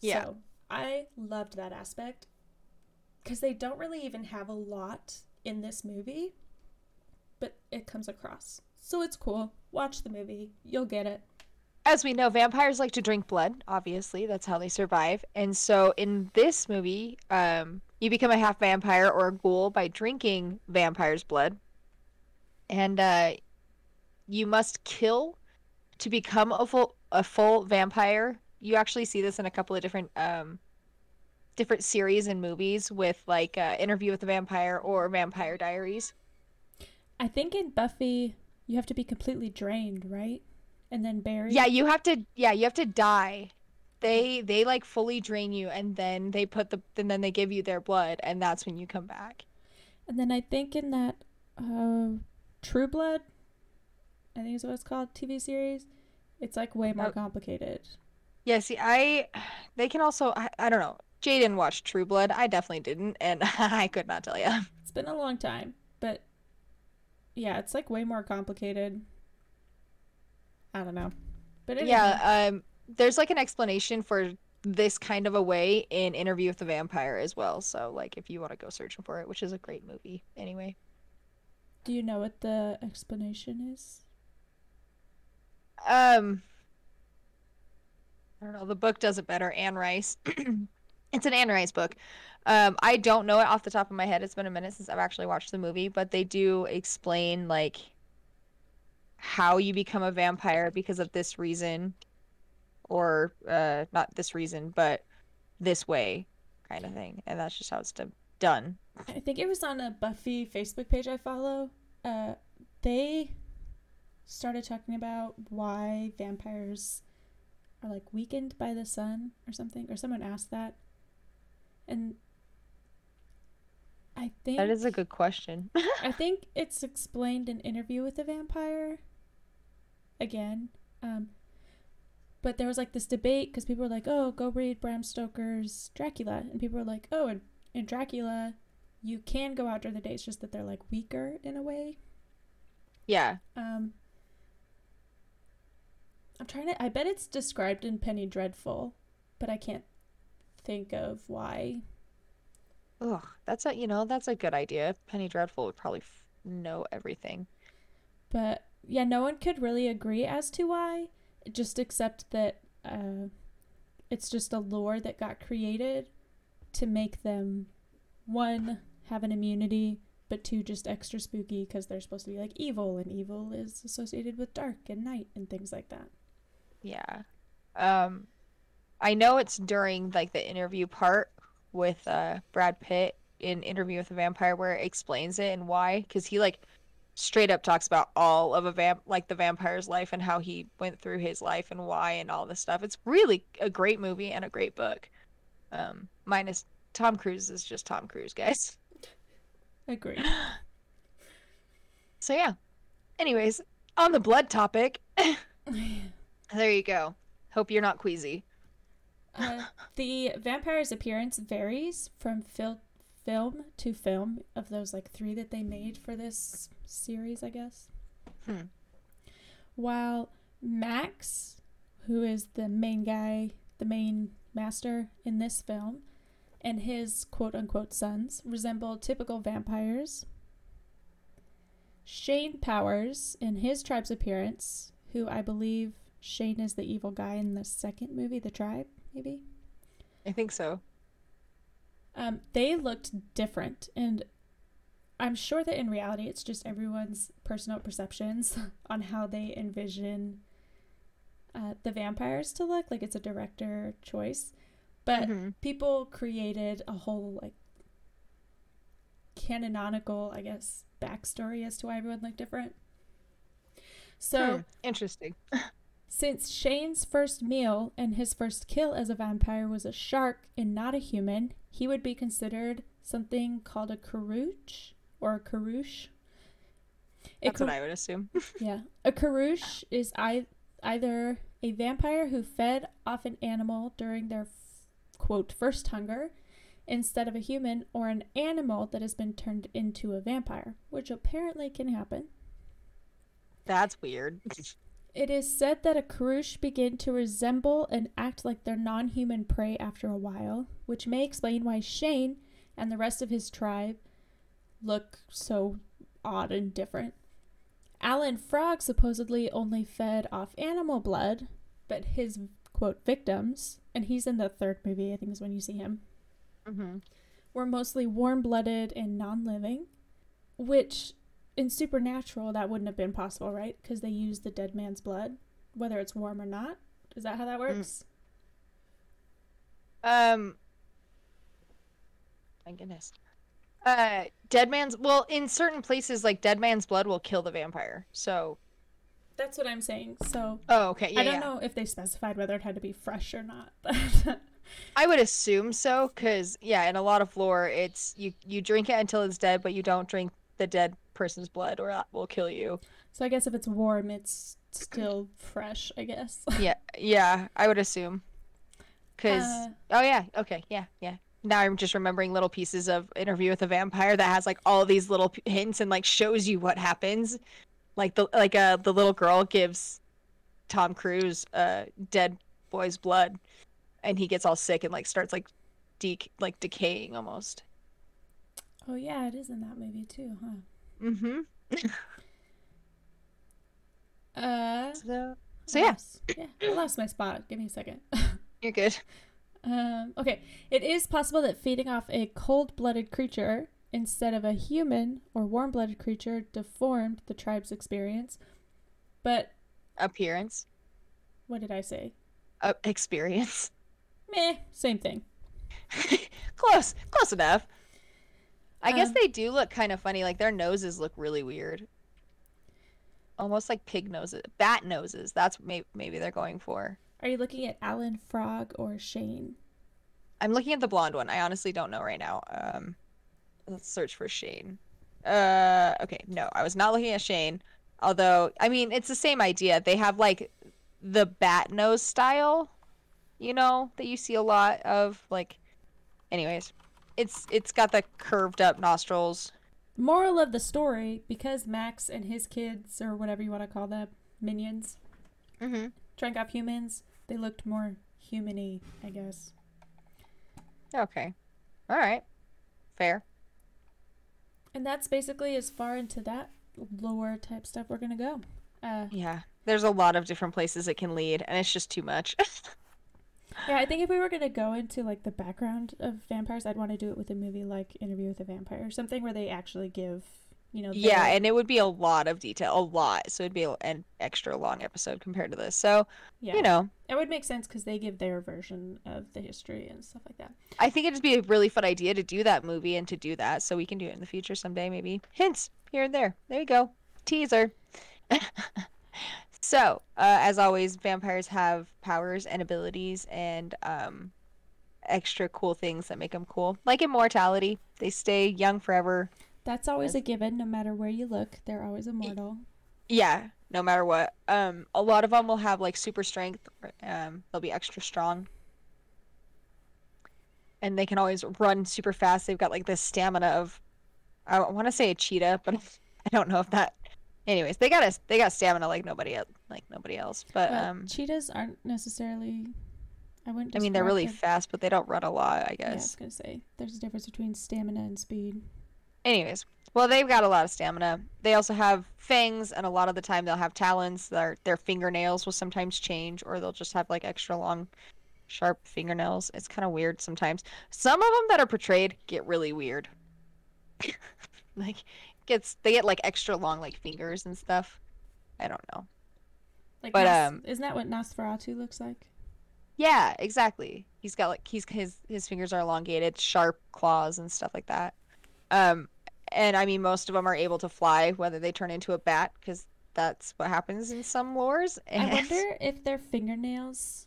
Yeah. so i loved that aspect. Because they don't really even have a lot in this movie but it comes across. So it's cool. Watch the movie. You'll get it. As we know vampires like to drink blood obviously. That's how they survive. And so in this movie um you become a half vampire or a ghoul by drinking vampire's blood. And uh you must kill to become a full a full vampire you actually see this in a couple of different um different series and movies with like uh, interview with the vampire or vampire diaries I think in Buffy, you have to be completely drained, right? And then buried. Yeah, you have to. Yeah, you have to die. They they like fully drain you, and then they put the and then they give you their blood, and that's when you come back. And then I think in that uh, True Blood, I think is what it's called, TV series, it's like way more complicated. Yeah, see, I they can also. I, I don't know. Jay didn't watch True Blood. I definitely didn't, and I could not tell you. It's been a long time, but yeah, it's like way more complicated. I don't know. But anyway, Yeah, um, there's like an explanation for this kind of a way in Interview with the Vampire as well. So like, if you want to go searching for it, which is a great movie anyway. do you know what the explanation is? Um, I don't know. The book does it better. Anne Rice. it's an Anne Rice book. Um, I don't know it off the top of my head. It's been a minute since I've actually watched the movie, but they do explain like how you become a vampire because of this reason, or uh, not this reason, but this way, kind of thing. And that's just how it's done. I think it was on a Buffy Facebook page I follow. Uh, they started talking about why vampires are like weakened by the sun or something, or someone asked that, and I think That is a good question. I think it's explained in Interview with a Vampire. Again, um, but there was like this debate because people were like, "Oh, go read Bram Stoker's Dracula," and people were like, "Oh, in, in Dracula, you can go out during the day. It's just that they're like weaker in a way." yeah. Um, I'm trying to. I bet it's described in Penny Dreadful, but I can't think of why. Ugh, that's a you know that's a good idea. Penny Dreadful would probably f- know everything. But yeah, no one could really agree as to why. Just accept that uh, it's just a lore that got created to make them one have an immunity, but two just extra spooky because they're supposed to be like evil, and evil is associated with dark and night and things like that. Yeah. Um I know it's during like the interview part with uh Brad Pitt in Interview with a Vampire where it explains it and why because he like straight up talks about all of a vamp like the vampire's life and how he went through his life and why and all this stuff. It's really a great movie and a great book. Um, minus Tom Cruise is just Tom Cruise, guys. Agree. So yeah. Anyways, on the blood topic, there you go. Hope you're not queasy. Uh, the vampire's appearance varies from fil- film to film of those like three that they made for this series, I guess. Hmm. While Max, who is the main guy, the main master in this film, and his quote unquote sons resemble typical vampires. Shane Powers, in his tribe's appearance, who I believe Shane is the evil guy in the second movie, The Tribe, maybe? I think so. Um, they looked different, and I'm sure that in reality, it's just everyone's personal perceptions on how they envision uh, the vampires to look. Like it's a director choice, but Mhm. people created a whole like canonical, I guess, backstory as to why everyone looked different. So. Hmm, Interesting. Since Shane's first meal and his first kill as a vampire was a shark and not a human, he would be considered something called a karuch or a karush. A That's kar- what I would assume. yeah. A karush is I- either a vampire who fed off an animal during their f- quote first hunger instead of a human or an animal that has been turned into a vampire, which apparently can happen. That's weird. It is said that a Karush begin to resemble and act like their non human prey after a while, which may explain why Shane and the rest of his tribe look so odd and different. Alan Frog supposedly only fed off animal blood, but his quote victims, and he's in the third movie, I think is when you see him, hmm were mostly warm blooded and non living, which in Supernatural that wouldn't have been possible, right? Because they use the dead man's blood, whether it's warm or not. Is that how that works? Um. My goodness. Uh, dead man's well, in certain places, like dead man's blood will kill the vampire. So. That's what I'm saying. So Oh, okay. Yeah, I don't yeah. know if they specified whether it had to be fresh or not. But I would assume so, because yeah, in a lot of lore, it's you you drink it until it's dead, but you don't drink the dead person's blood, or it will kill you. so I guess if it's warm, it's still fresh. I guess. Yeah, yeah, I would assume. Because Uh, oh yeah, okay, yeah, yeah. Now I'm just remembering little pieces of Interview with a Vampire that has like all these little p- hints and like shows you what happens. Like the like uh the little girl gives Tom Cruise uh dead boy's blood, and he gets all sick and like starts like de like decaying almost. oh yeah, it is in that movie too, huh? Mm-hmm. Uh. So I so yeah, yeah, I lost my spot. Give me a second. you're good. Um, okay, it is possible that feeding off a cold blooded creature instead of a human or warm blooded creature deformed the tribe's experience. But Appearance, what did I say? uh, experience. Meh, same thing. close, close enough. I guess Um, they do look kind of funny. Like their noses look really weird, almost like pig noses, bat noses. That's maybe maybe they're going for. Are you looking at Alan Frog or Shane? I'm looking at the blonde one. I honestly don't know right now. Um, let's search for Shane. Uh, okay, no, I was not looking at Shane. Although, I mean, it's the same idea. They have like the bat nose style, you know, that you see a lot of. Like, anyways, it's it's got the curved up nostrils. Moral of the story because Max and his kids, or whatever you want to call them, minions, Mm-hmm. drank off humans, they looked more humany, I guess. Okay. All right. Fair. And that's basically as far into that lore type stuff we're going to go. Uh, Yeah. There's a lot of different places it can lead, and it's just too much. Yeah, I think if we were gonna go into like the background of vampires, I'd want to do it with a movie like Interview with a Vampire or something where they actually give you know. Yeah, and it would be a lot of detail, a lot. So it'd be an extra long episode compared to this. So, yeah, you know, it would make sense because they give their version of the history and stuff like that. I think it'd just be a really fun idea to do that movie and to do that. So we can do it in the future someday, maybe. Hints here and there. There you go. Teaser. so, uh, as always, vampires have powers and abilities and um, extra cool things that make them cool, like immortality. They stay young forever. That's always Yes. a given, no matter where you look. They're always immortal. Yeah, no matter what. Um, a lot of them will have like super strength. Um, they'll be extra strong. And they can always run super fast. They've got like this stamina of, I want to say a cheetah, but I don't know if that. Anyways, they got a they got stamina like nobody el- like nobody else. But But um, cheetahs aren't necessarily. I wouldn't. I mean they're really them- fast, but they don't run a lot. I Yeah, I was gonna say there's a difference between stamina and speed. Anyways, well they've got a lot of stamina. They also have fangs, and a lot of the time they'll have talons. Their their fingernails will sometimes change, or they'll just have like extra long, sharp fingernails. It's kind of weird sometimes. Some of them that are portrayed get really weird. like gets they get like extra long like fingers and stuff. I don't know. Like, But, um, isn't that what Nosferatu looks like? Yeah, exactly. He's got like he's his his fingers are elongated, sharp claws and stuff like that. Um, and I mean most of them are able to fly, whether they turn into a bat, because that's what happens in some lores. I wonder if their fingernails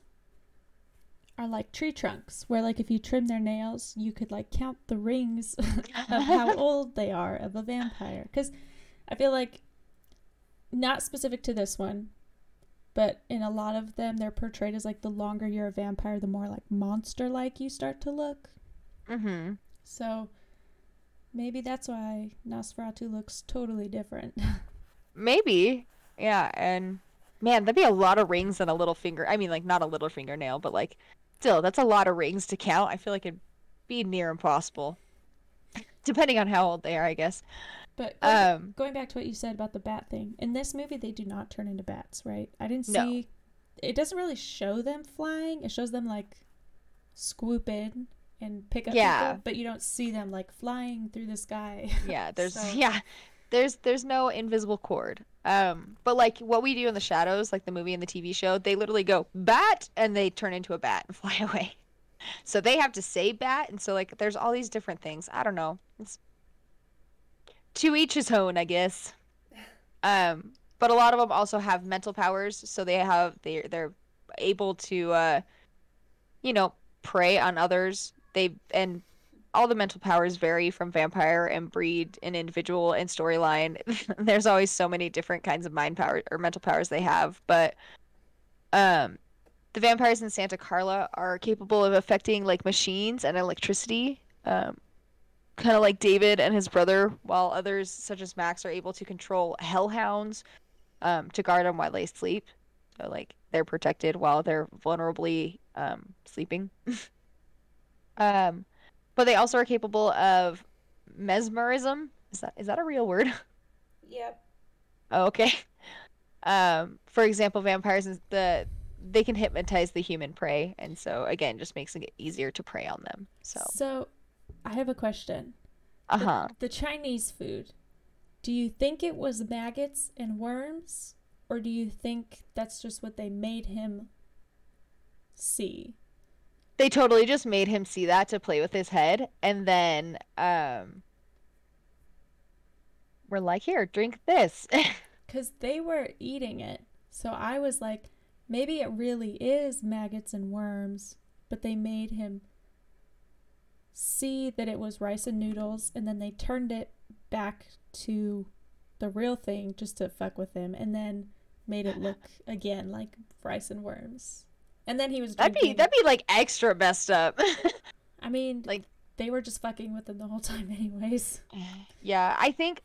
are like tree trunks, where like if you trim their nails, you could like count the rings of how old they are of a vampire. Because I feel like, not specific to this one, but in a lot of them, they're portrayed as like the longer you're a vampire, the more like monster like you start to look. hmm So maybe that's why Nosferatu looks totally different. Maybe, yeah. And man, that'd be a lot of rings and a little finger. I mean, like not a little fingernail, but like still, that's a lot of rings to count. I feel like it'd be near impossible, depending on how old they are, I guess. But going, Um, going back to what you said about the bat thing, in this movie they do not turn into bats, right? I didn't No. see. It doesn't really show them flying. It shows them like swoop in and pick up Yeah. people, but you don't see them like flying through the sky. Yeah, there's So- yeah, there's there's no invisible cord. Um, but like what we do in the shadows, like the movie and the TV show, they literally go bat and they turn into a bat and fly away. So they have to say bat, and so like there's all these different things. I don't know. It's to each his own, I guess. Um, but a lot of them also have mental powers, so they have they they're able to uh, you know, prey on others. They and all the mental powers vary from vampire and breed and individual and storyline. There's always so many different kinds of mind power or mental powers they have, but um the vampires in Santa Carla are capable of affecting like machines and electricity. Um kind of like David and his brother, while others such as Max are able to control hellhounds um to guard them while they sleep. So like they're protected while they're vulnerably um sleeping. um but they also are capable of mesmerism. Is that is that a real word? Yep. Oh, okay. Um, for example, vampires the they can hypnotize the human prey, and so again, just makes it easier to prey on them. So, So, I have a question. uh huh. The Chinese food. Do you think it was maggots and worms, or do you think that's just what they made him see? They totally just made him see that to play with his head, and then um, we're like, here, drink this. Because they were eating it. So I was like, maybe it really is maggots and worms, but they made him see that it was rice and noodles, and then they turned it back to the real thing just to fuck with him, and then made it look again like rice and worms. And then he was that'd be that'd be like extra messed up. I mean, like- they were just fucking with him the whole time, anyways. Yeah, I think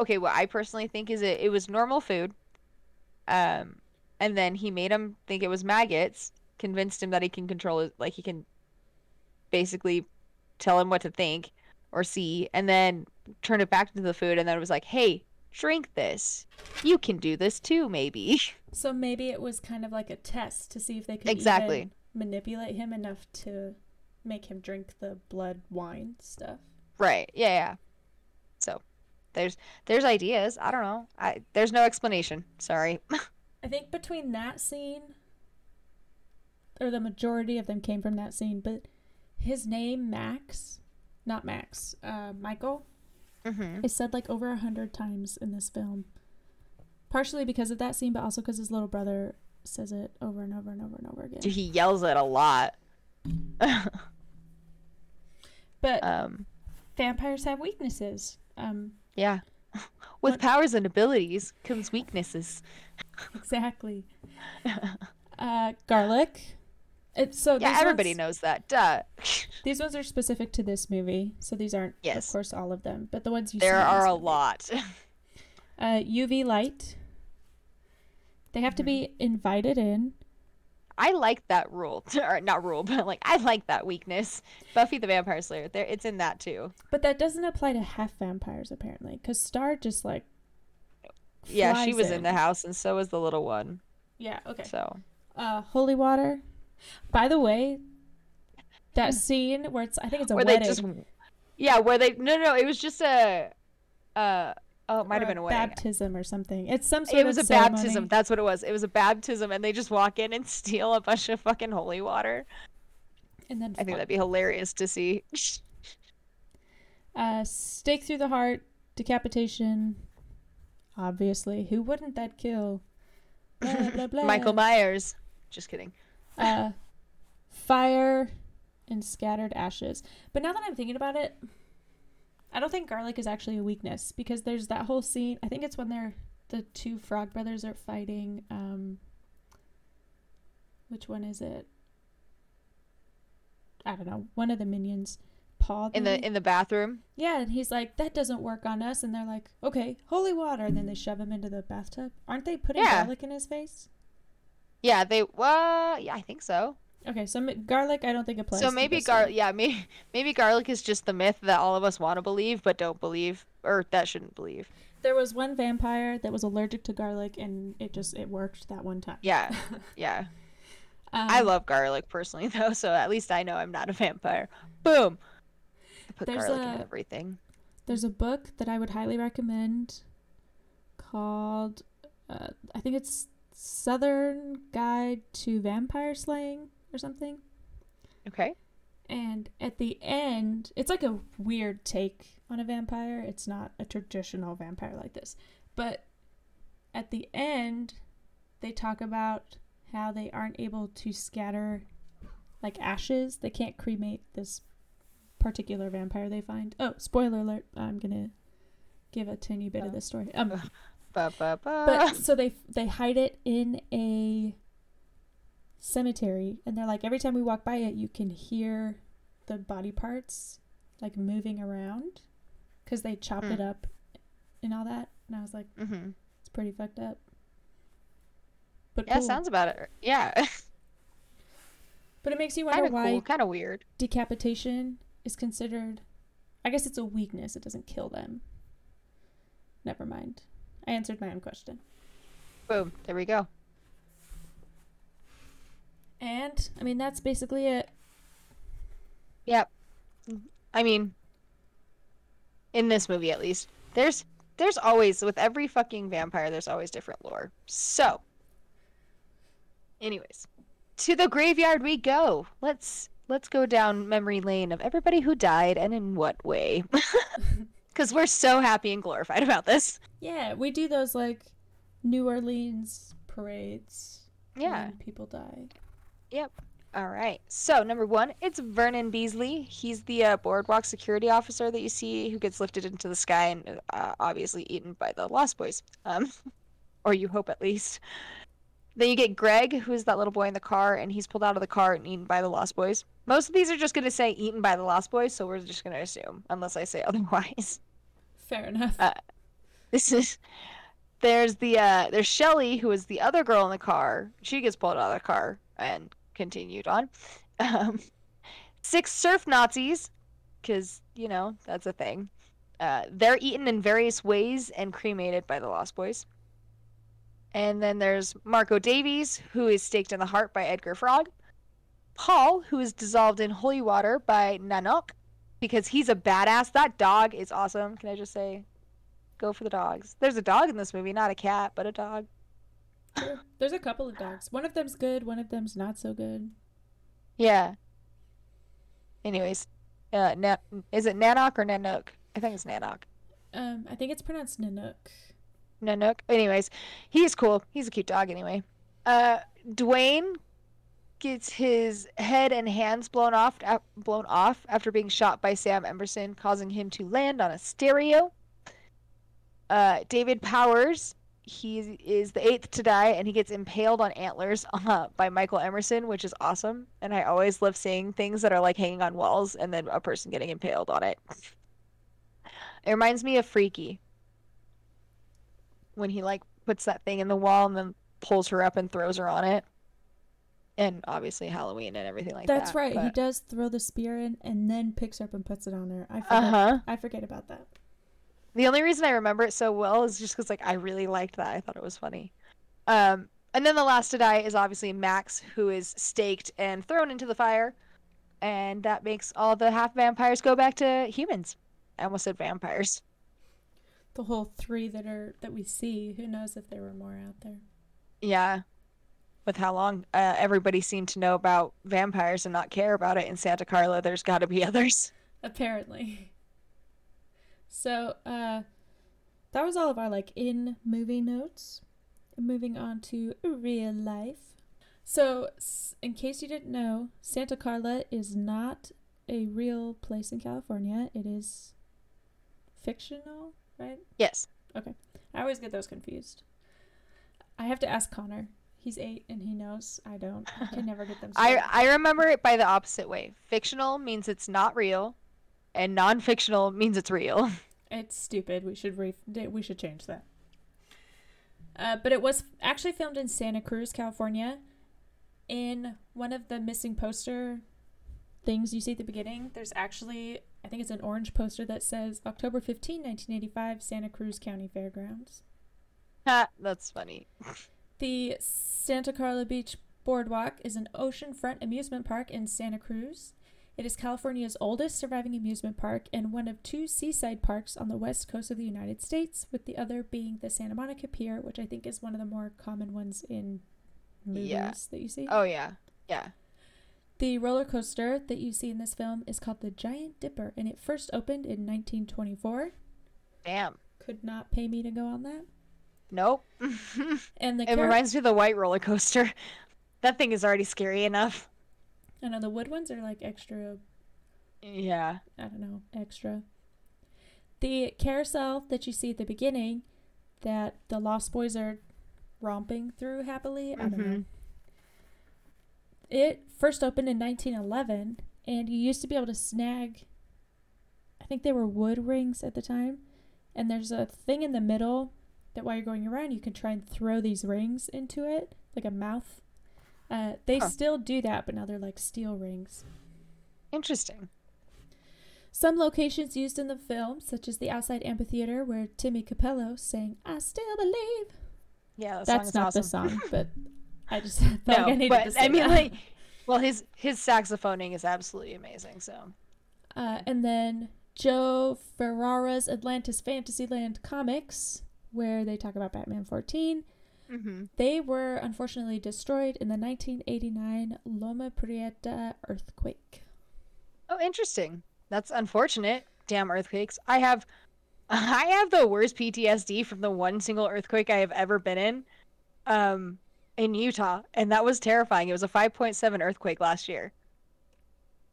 okay, what I personally think is it it was normal food. Um and then he made him think it was maggots, convinced him that he can control it like he can basically tell him what to think or see and then turned it back into the food and then it was like, "Hey, drink this. You can do this too, maybe." So maybe it was kind of like a test to see if they could Exactly. even manipulate him enough to make him drink the blood wine stuff. Right. Yeah, yeah. So, there's there's ideas. I don't know. I there's no explanation. Sorry. I think between that scene, or the majority of them came from that scene, but his name Max, not Max, uh, Michael, mm-hmm. is said like over a hundred times in this film. Partially because of that scene, but also because his little brother says it over and over and over and over again. He yells it a lot. But um, vampires have weaknesses. Um, yeah. With What- powers and abilities comes weaknesses. exactly. uh, garlic. It's so yeah, everybody ones, knows that. Duh. These ones are specific to this movie, so these aren't, Yes. of course, all of them. But the ones you there see in are a movie. lot. Uh, UV light. They have to be invited in. I like that rule, or not rule, but like I like that weakness. Buffy the Vampire Slayer, there, it's in that too. But that doesn't apply to half vampires apparently, because Star just like. Yeah, she was in the house, and so was the little one. Yeah. Okay. So Uh, holy water. By the way, that scene where it's I think it's a where wedding. they just, yeah, where they no, no, it was just a, uh, oh, it might have been a wedding. baptism or something. It's some sort It was a ceremony. baptism. That's what it was. It was a baptism, and they just walk in and steal a bunch of fucking holy water. and then I think that'd be hilarious to see. uh, stake through the heart, decapitation. Obviously, who wouldn't that kill? Blah, blah, blah. Michael Myers. Just kidding. Uh, fire and scattered ashes. But now that I'm thinking about it, I don't think garlic is actually a weakness because there's that whole scene. I think it's when they're the two frog brothers are fighting. Um, which one is it? I don't know. One of the minions, Paul. In the in the bathroom. yeah, and he's like, "That doesn't work on us," and they're like, "Okay, holy water," and then they shove him into the bathtub. Aren't they putting Yeah. garlic in his face? Yeah, they. Well, yeah, I think so. Okay, so garlic, I don't think applies. so maybe this gar. Yeah, maybe maybe garlic is just the myth that all of us want to believe but don't believe, or that shouldn't believe. There was one vampire that was allergic to garlic, and it just it worked that one time. Yeah, yeah. Um, I love garlic personally though, so at least I know I'm not a vampire. Boom. I put There's garlic in everything. There's a book that I would highly recommend called uh, I think it's Southern Guide to Vampire Slaying or something. Okay. And at the end, it's like a weird take on a vampire. It's not a traditional vampire like this. But at the end, they talk about how they aren't able to scatter like ashes. They can't cremate this particular vampire they find. Oh, spoiler alert. I'm going to give a tiny bit of Oh. this story. Um Ba, ba, ba. but so they they hide it in a cemetery and they're like every time we walk by it you can hear the body parts like moving around because they chopped it Hmm. up and all that and i was like mm-hmm. it's pretty fucked up but Yeah, cool. sounds about it. Yeah, but it makes you wonder kind of why cool, kind of weird. decapitation is considered i guess it's a weakness it doesn't kill them never mind i answered my own question Boom. There we go. and i mean that's basically it Yep. I mean, in this movie at least, there's there's always with every fucking vampire, there's always different lore. So, anyways, to the graveyard we go. Let's let's go down memory lane of everybody who died and in what way. Because we're so happy and glorified about this. Yeah, we do those like New Orleans parades. Yeah. people die. Yep. All right. So number one, it's Vernon Beasley. He's the uh, boardwalk security officer that you see who gets lifted into the sky and uh, obviously eaten by the Lost Boys. Um, or you hope at least. Then you get Greg, who is that little boy in the car, and he's pulled out of the car and eaten by the Lost Boys. Most of these are just going to say eaten by the Lost Boys, so we're just going to assume, unless I say otherwise. Fair enough. Uh, This is. There's the uh, there's Shelly, who is the other girl in the car. She gets pulled out of the car and continued on. Um, six surf Nazis, because you know that's a thing. Uh, they're eaten in various ways and cremated by the Lost Boys. And then there's Marco Davies, who is staked in the heart by Edgar Frog. Paul, who is dissolved in holy water by Nanook, because he's a badass. That dog is awesome. Can I just say? Go for the dogs. There's a dog in this movie, not a cat, but a dog. There's a couple of dogs. One of them's good, one of them's not so good. Yeah. Anyways, uh, Na- is it Nanook or Nanook? I think it's Nanook. Um, I think it's pronounced Nanook. Nanook. Anyways, he's cool. He's a cute dog anyway. Uh, Dwayne gets his head and hands blown off blown off after being shot by Sam Emerson, causing him to land on a stereo. Uh, David Powers, he is the eighth to die, and he gets impaled on antlers uh, by Michael Emerson, which is awesome. And I always love seeing things that are like hanging on walls and then a person getting impaled on it. It reminds me of Freaky when he like puts that thing in the wall and then pulls her up and throws her on it. And obviously Halloween and everything like That's that. That's right. He does throw the spear in and then picks up and puts it on her. I forget. Uh-huh. I forget about that. The only reason I remember it so well is just because like I really liked that. I thought it was funny. Um, and then the last to die is obviously Max, who is staked and thrown into the fire, and that makes all the half vampires go back to humans. I almost said vampires. The whole three that are that we see. Who knows if there were more out there? Yeah. With how long uh, everybody seemed to know about vampires and not care about it in Santa Carla, there's got to be others. Apparently. So, uh, that was all of our like in movie notes. Moving on to real life. So, in case you didn't know, Santa Carla is not a real place in California. It is fictional, right? Yes. Okay. I always get those confused. I have to ask Connor. He's eight and he knows. I don't. I can never get them. I. I remember it by the opposite way. Fictional means it's not real, and non-fictional means it's real. It's stupid. We should re- we should change that. Uh, but it was actually filmed in Santa Cruz, California. In one of the missing poster things you see at the beginning, there's actually I think it's an orange poster that says October 15, 1985, Santa Cruz County Fairgrounds. Ha, That's funny. The Santa Carla Beach Boardwalk is an oceanfront amusement park in Santa Cruz. It is California's oldest surviving amusement park and one of two seaside parks on the west coast of the United States, with the other being the Santa Monica Pier, which I think is one of the more common ones in movies Yeah. that you see. Oh yeah, yeah. The roller coaster that you see in this film is called the Giant Dipper, and it first opened in 1924. Damn. Could not pay me to go on that. Nope. And the it char- reminds me of the white roller coaster. That thing is already scary enough. I know the wood ones are like extra Yeah. I don't know, extra. The carousel that you see at the beginning that the Lost Boys are romping through happily, I don't know. Mhm. It first opened in 1911 and you used to be able to snag I think they were wood rings at the time. And there's a thing in the middle that while you're going around you can try and throw these rings into it like a mouth. Uh, they Huh. still do that, but now they're like steel rings. Interesting. Some locations used in the film, such as the outside amphitheater where Timmy Cappello sang "I Still Believe." Yeah, that That's not is the song, but I just felt no, like I needed but to say I mean, that. like, well, his his saxophoning is absolutely amazing. So Uh, and then Joe Ferrara's Atlantis Fantasyland comics, where they talk about Batman 14. mm-hmm. They were unfortunately destroyed in the 1989 Loma Prieta earthquake. Oh, interesting. That's unfortunate. Damn earthquakes. I have I have the worst PTSD from the one single earthquake I have ever been in. Um in Utah, and that was terrifying. It was a 5.7 earthquake last year.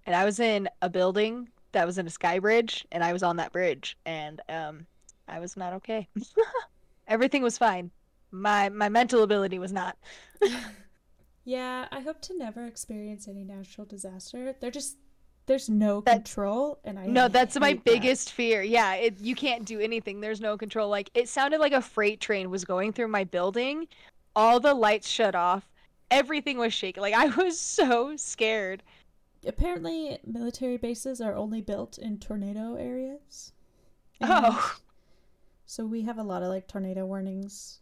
And I was in a building that was in a sky bridge and I was on that bridge and um I was not okay. Everything was fine. My my mental ability was not. Yeah, I hope to never experience any natural disaster. There just there's no That- control, and I No, that's my that. biggest fear. Yeah, it, you can't do anything. There's no control. Like it sounded like a freight train was going through my building. All the lights shut off. Everything was shaking. Like I was so scared. Apparently, military bases are only built in tornado areas. Oh. And Oh, so we have a lot of like tornado warnings,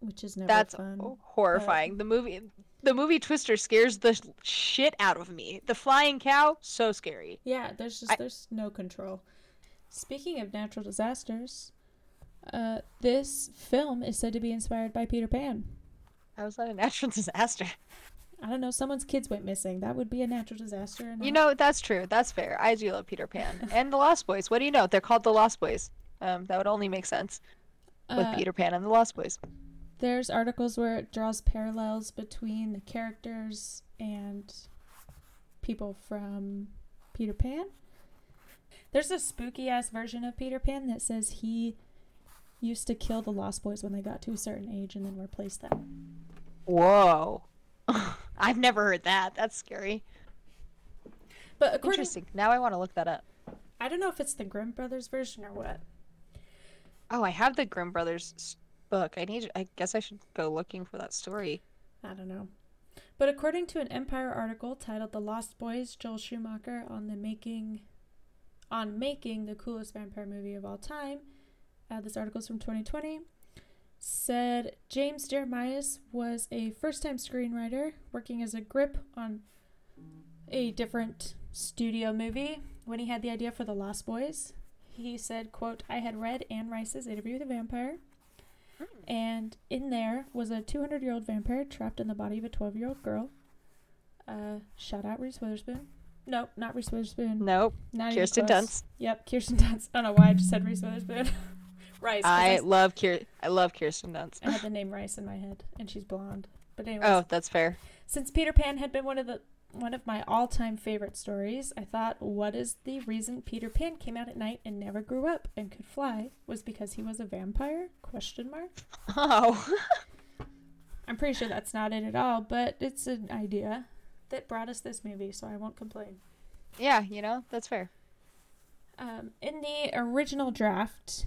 which is never that's fun. horrifying. The movie the movie Twister scares the shit out of me. The flying cow, so scary. Yeah, there's just I- there's no control. Speaking of natural disasters, Uh, this film is said to be inspired by Peter Pan. How is that a natural disaster? I don't know. Someone's kids went missing. That would be a natural disaster. You know, that's true. That's fair. I do love Peter Pan and the Lost Boys. What do you know? They're called the Lost Boys. Um, that would only make sense with uh, Peter Pan and the Lost Boys. There's articles where it draws parallels between the characters and people from Peter Pan. There's a spooky ass version of Peter Pan that says he used to kill the Lost Boys when they got to a certain age and then replace them. Whoa. I've never heard that. That's scary. But according, Interesting. Now I want to look that up. I don't know if it's the Grimm brothers version or what. Oh, I have the Grimm Brothers book. I need. I guess I should go looking for that story. I don't know. But according to an Empire article titled "The Lost Boys," Joel Schumacher on the making, on making the coolest vampire movie of all time, uh, this article is from 2020, said James Jeremias was a first-time screenwriter working as a grip on a different studio movie when he had the idea for The Lost Boys. He said, "quote I had read Anne Rice's Interview with a Vampire." And in there was a 200 year old vampire trapped in the body of a 12 year old girl. Uh, shout out Reese Witherspoon. Nope, not Reese Witherspoon. Nope. Not Kirsten. Dunst. Yep, Kirsten Dunst. I don't know why I just said Reese Witherspoon. Rice. I I, love Kier. I love Kirsten Dunst. I had the name Rice in my head, and she's blonde. But anyway. Oh, that's fair. since Peter Pan had been one of the one of my all-time favorite stories, I thought, what is the reason Peter Pan came out at night and never grew up and could fly? Was because he was a vampire? Question mark. Oh. I'm pretty sure that's not it at all, but it's an idea that brought us this movie, so I won't complain. yeah, you know that's fair. Um, in the original draft,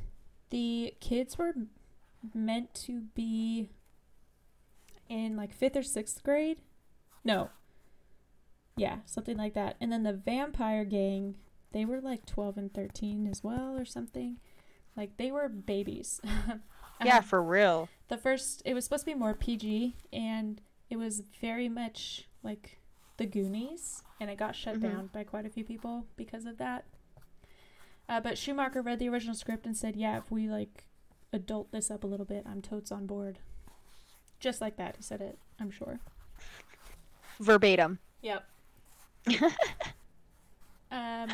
the kids were meant to be in like fifth or sixth grade. No. Yeah, something like that. And then the vampire gang, they were like 12 and 13 as well, or something. Like they were babies. Yeah, Um, for real. the first it was supposed to be more PG and it was very much like the Goonies and it got shut Mhm. down by quite a few people because of that. Uh, but Schumacher read the original script and said, "Yeah, if we like adult this up a little bit, I'm totes on board." Just like that, he said it. I'm sure. Verbatim. Yep. um,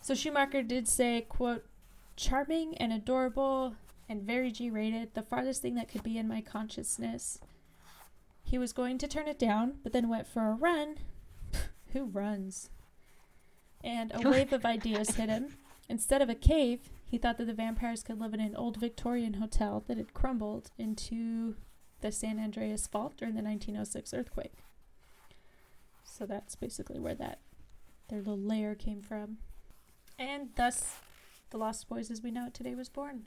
so Schumacher did say, "quote Charming and adorable and very G-rated, the farthest thing that could be in my consciousness." He was going to turn it down, but then went for a run. Who runs? And a wave of ideas hit him. Instead of a cave, he thought that the vampires could live in an old Victorian hotel that had crumbled into the San Andreas Fault during the 1906 earthquake. So that's basically where that their little lair came from. And thus the Lost Boys as we know it today was born.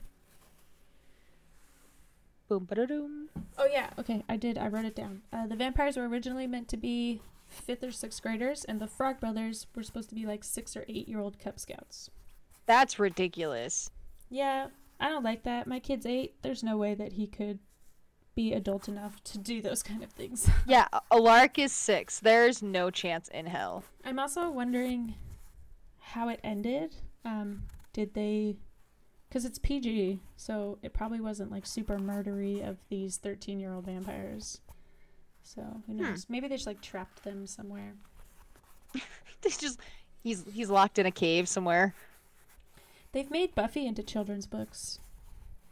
Boom ba doom. Oh yeah, okay, I did. I wrote it down. Uh, the vampires were originally meant to be fifth or sixth graders, and the Frog Brothers were supposed to be like six or eight year old Cub Scouts. That's ridiculous. Yeah, I don't like that. My kid's eight. There's no way that he could be adult enough to do those kind of things. Yeah, a- a lark is six. There's no chance in hell. I'm also wondering how it ended. Um, did they? Because it's PG, so it probably wasn't like super murdery of these 13 year old vampires. So who Hmm. knows? Maybe they just like trapped them somewhere. they just he's he's locked in a cave somewhere. They've made Buffy into children's books.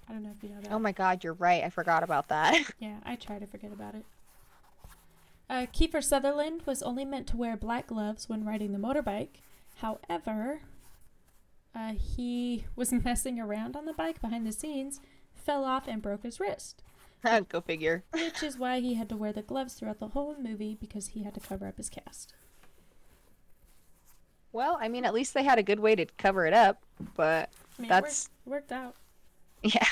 I don't know if you know that. Oh my god, you're right. I forgot about that. Yeah, I try to forget about it. Uh, Kiefer Sutherland was only meant to wear black gloves when riding the motorbike. However, uh, he was messing around on the bike behind the scenes, fell off, and broke his wrist, Go figure. which is why he had to wear the gloves throughout the whole movie because he had to cover up his cast. Well, I mean, at least they had a good way to cover it up, but I mean, That's- it worked, worked out. yeah.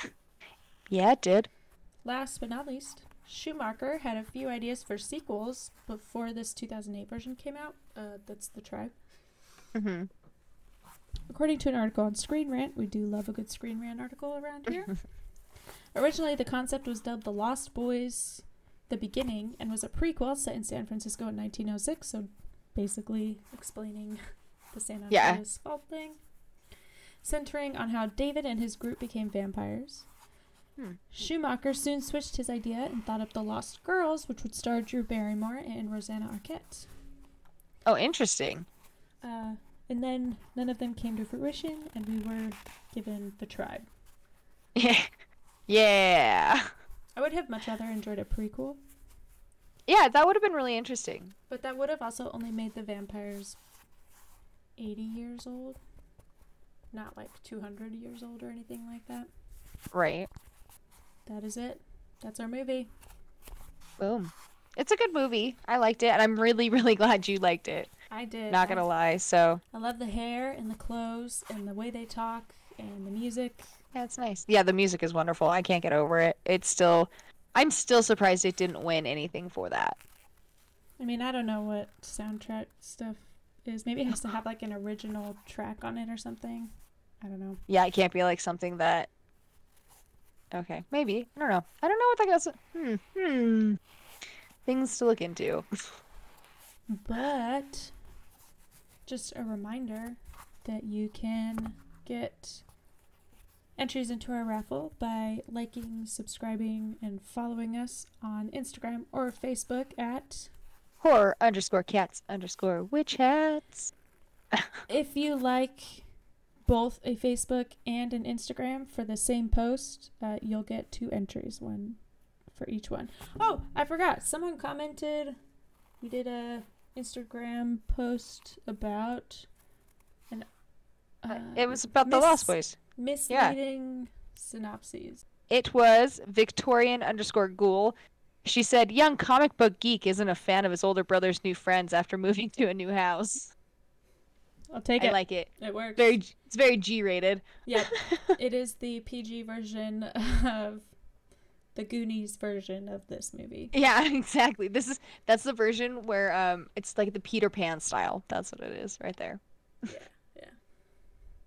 Yeah, it did. Last but not least, Schumacher had a few ideas for sequels before this 2008 version came out. Uh, that's the tribe. hmm According to an article on Screen Rant, we do love a good Screen Rant article around here. Originally, the concept was dubbed The Lost Boys The Beginning and was a prequel set in San Francisco in 1906, so basically explaining the San Yeah. Andreas fault thing. Centering on how David and his group became vampires. Hmm. Schumacher soon switched his idea and thought up The Lost Girls, which would star Drew Barrymore and Rosanna Arquette. Oh, interesting. Uh, and then none of them came to fruition, and we were given The Tribe. Yeah. Yeah. I would have much rather enjoyed a prequel, Yeah, that would have been really interesting. but that would have also only made the vampires 80 years old. Not like 200 years old or anything like that. Right. That is it. That's our movie. Boom. It's a good movie. I liked it, and I'm really, really glad you liked it. I did. Not gonna lie. So I love the hair and the clothes and the way they talk and the music. yeah, it's nice. Yeah, the music is wonderful. I can't get over it. It's still, I'm still surprised it didn't win anything for that. I mean, I don't know what soundtrack stuff is. Maybe it has to have like an original track on it or something. I don't know. Yeah, it can't be like something that. Okay, maybe. I don't know. I don't know what that goes. Hmm. Hmm. Things to look into. But just a reminder that you can get entries into our raffle by liking, subscribing, and following us on Instagram or Facebook at. Horror underscore cats underscore witch hats. If you like both a Facebook and an Instagram for the same post, uh, you'll get two entries, one for each one. Oh, I forgot. Someone commented. We did a Instagram post about an. Uh, it was about the mis- Lost Boys. Misleading synopses. It was Victorian underscore ghoul. She said, "Young comic book geek isn't a fan of his older brother's new friends after moving to a new house." I'll take it. I like it. it works. Very, it's very G-rated. Yep. it is the PG version of the Goonies version of this movie. Yeah, exactly. This is that's the version where um it's like the Peter Pan style. That's what it is right there. Yeah,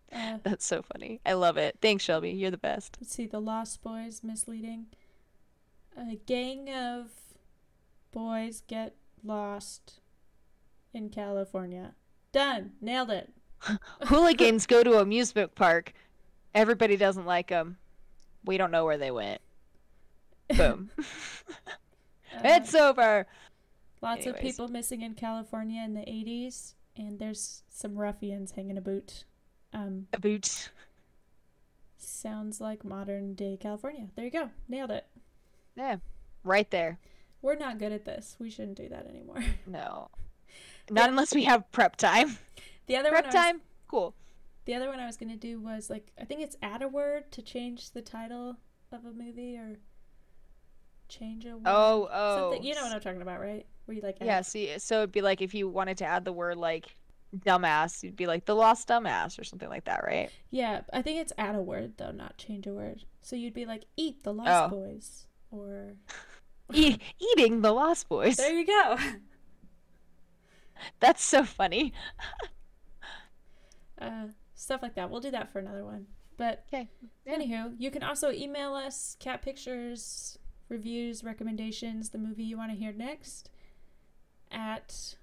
Uh, That's so funny. I love it. Thanks, Shelby. You're the best. let's see, the Lost Boys misleading. A gang of boys get lost in California. Done. Nailed it. Hooligans go to amusement park. Everybody doesn't like them. We don't know where they went. Boom. Uh, it's over. lots of people missing in California in the 80s, and there's some ruffians hanging a boot. Um, A boot. sounds like modern day California. There you go. Nailed it. Yeah, right there. We're not good at this. We shouldn't do that anymore. No, not unless we have prep time. The other Prep one I was, time. Cool. the other one I was gonna do was like I think it's add a word to change the title of a movie or change a word. Oh, oh. Something you know what I'm talking about, right? Where you like add- Yeah. See, so it'd be like if you wanted to add the word like dumbass, you'd be like the lost dumbass or something like that, right? Yeah, I think it's add a word though, not change a word. So you'd be like eat the Lost Oh. Boys or E- eating the lost boys. there you go. That's so funny. uh, stuff like that. We'll do that for another one. But 'Kay. Yeah. anywho, you can also email us cat pictures, reviews, recommendations, the movie you want to hear next at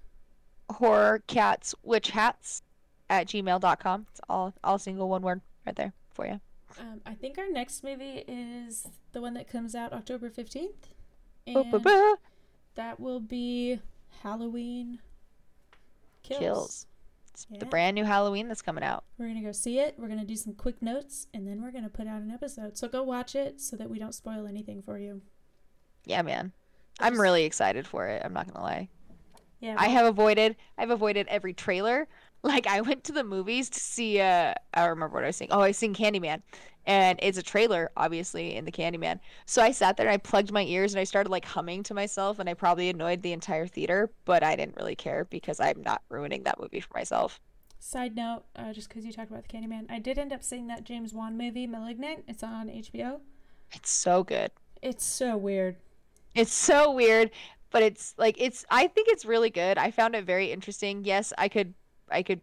Horror cats witch hats at gmail.com. It's all all single one word right there for you. um, I think our next movie is the one that comes out October 15th. Boo, And that will be Halloween Kills. Kills. It's Yeah. the brand new Halloween that's coming out. We're going to go see it. We're going to do some quick notes and then we're going to put out an episode. So go watch it so that we don't spoil anything for you. Yeah, man. I'm really excited for it. I'm not gonna lie. Yeah. I have avoided I've avoided every trailer. Like I went to the movies to see uh I don't remember what I was seeing. Oh, I seen Candyman. And it's a trailer, obviously, in the Candyman. So I sat there and I plugged my ears and I started like humming to myself and I probably annoyed the entire theater, but I didn't really care because I'm not ruining that movie for myself. Side note, uh, just because you talked about the Candyman, I did end up seeing that James Wan movie, Malignant. It's on HBO. It's so good. It's so weird. It's so weird, but it's like it's I think it's really good. I found it very interesting. Yes, I could I could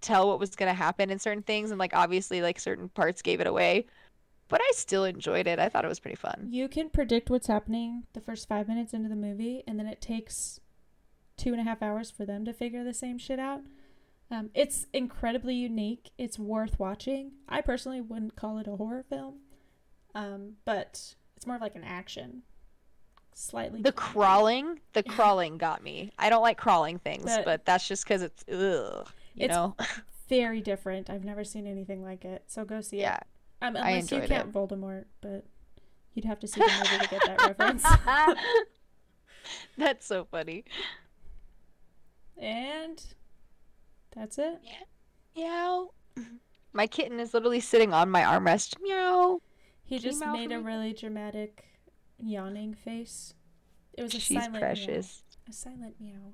tell what was going to happen in certain things and like obviously like certain parts gave it away, but I still enjoyed it. I thought it was pretty fun. You can predict what's happening the first five minutes into the movie, and then it takes two and a half hours for them to figure the same shit out. Um, it's incredibly unique. It's worth watching. I personally wouldn't call it a horror film. Um, but it's more of like an action. Slightly The crawling, the crawling got me. I don't like crawling things, But- but that's just because it's ugh. You It's- know? very different. I've never seen anything like it. So go see yeah. it. Um, unless you count Voldemort, but you'd have to see the movie to get that reference. That's so funny. And that's it. Yeah. Meow. My kitten is literally sitting on my armrest. Meow. He just made a really dramatic yawning face. It was a She's silent precious. meow. A silent meow.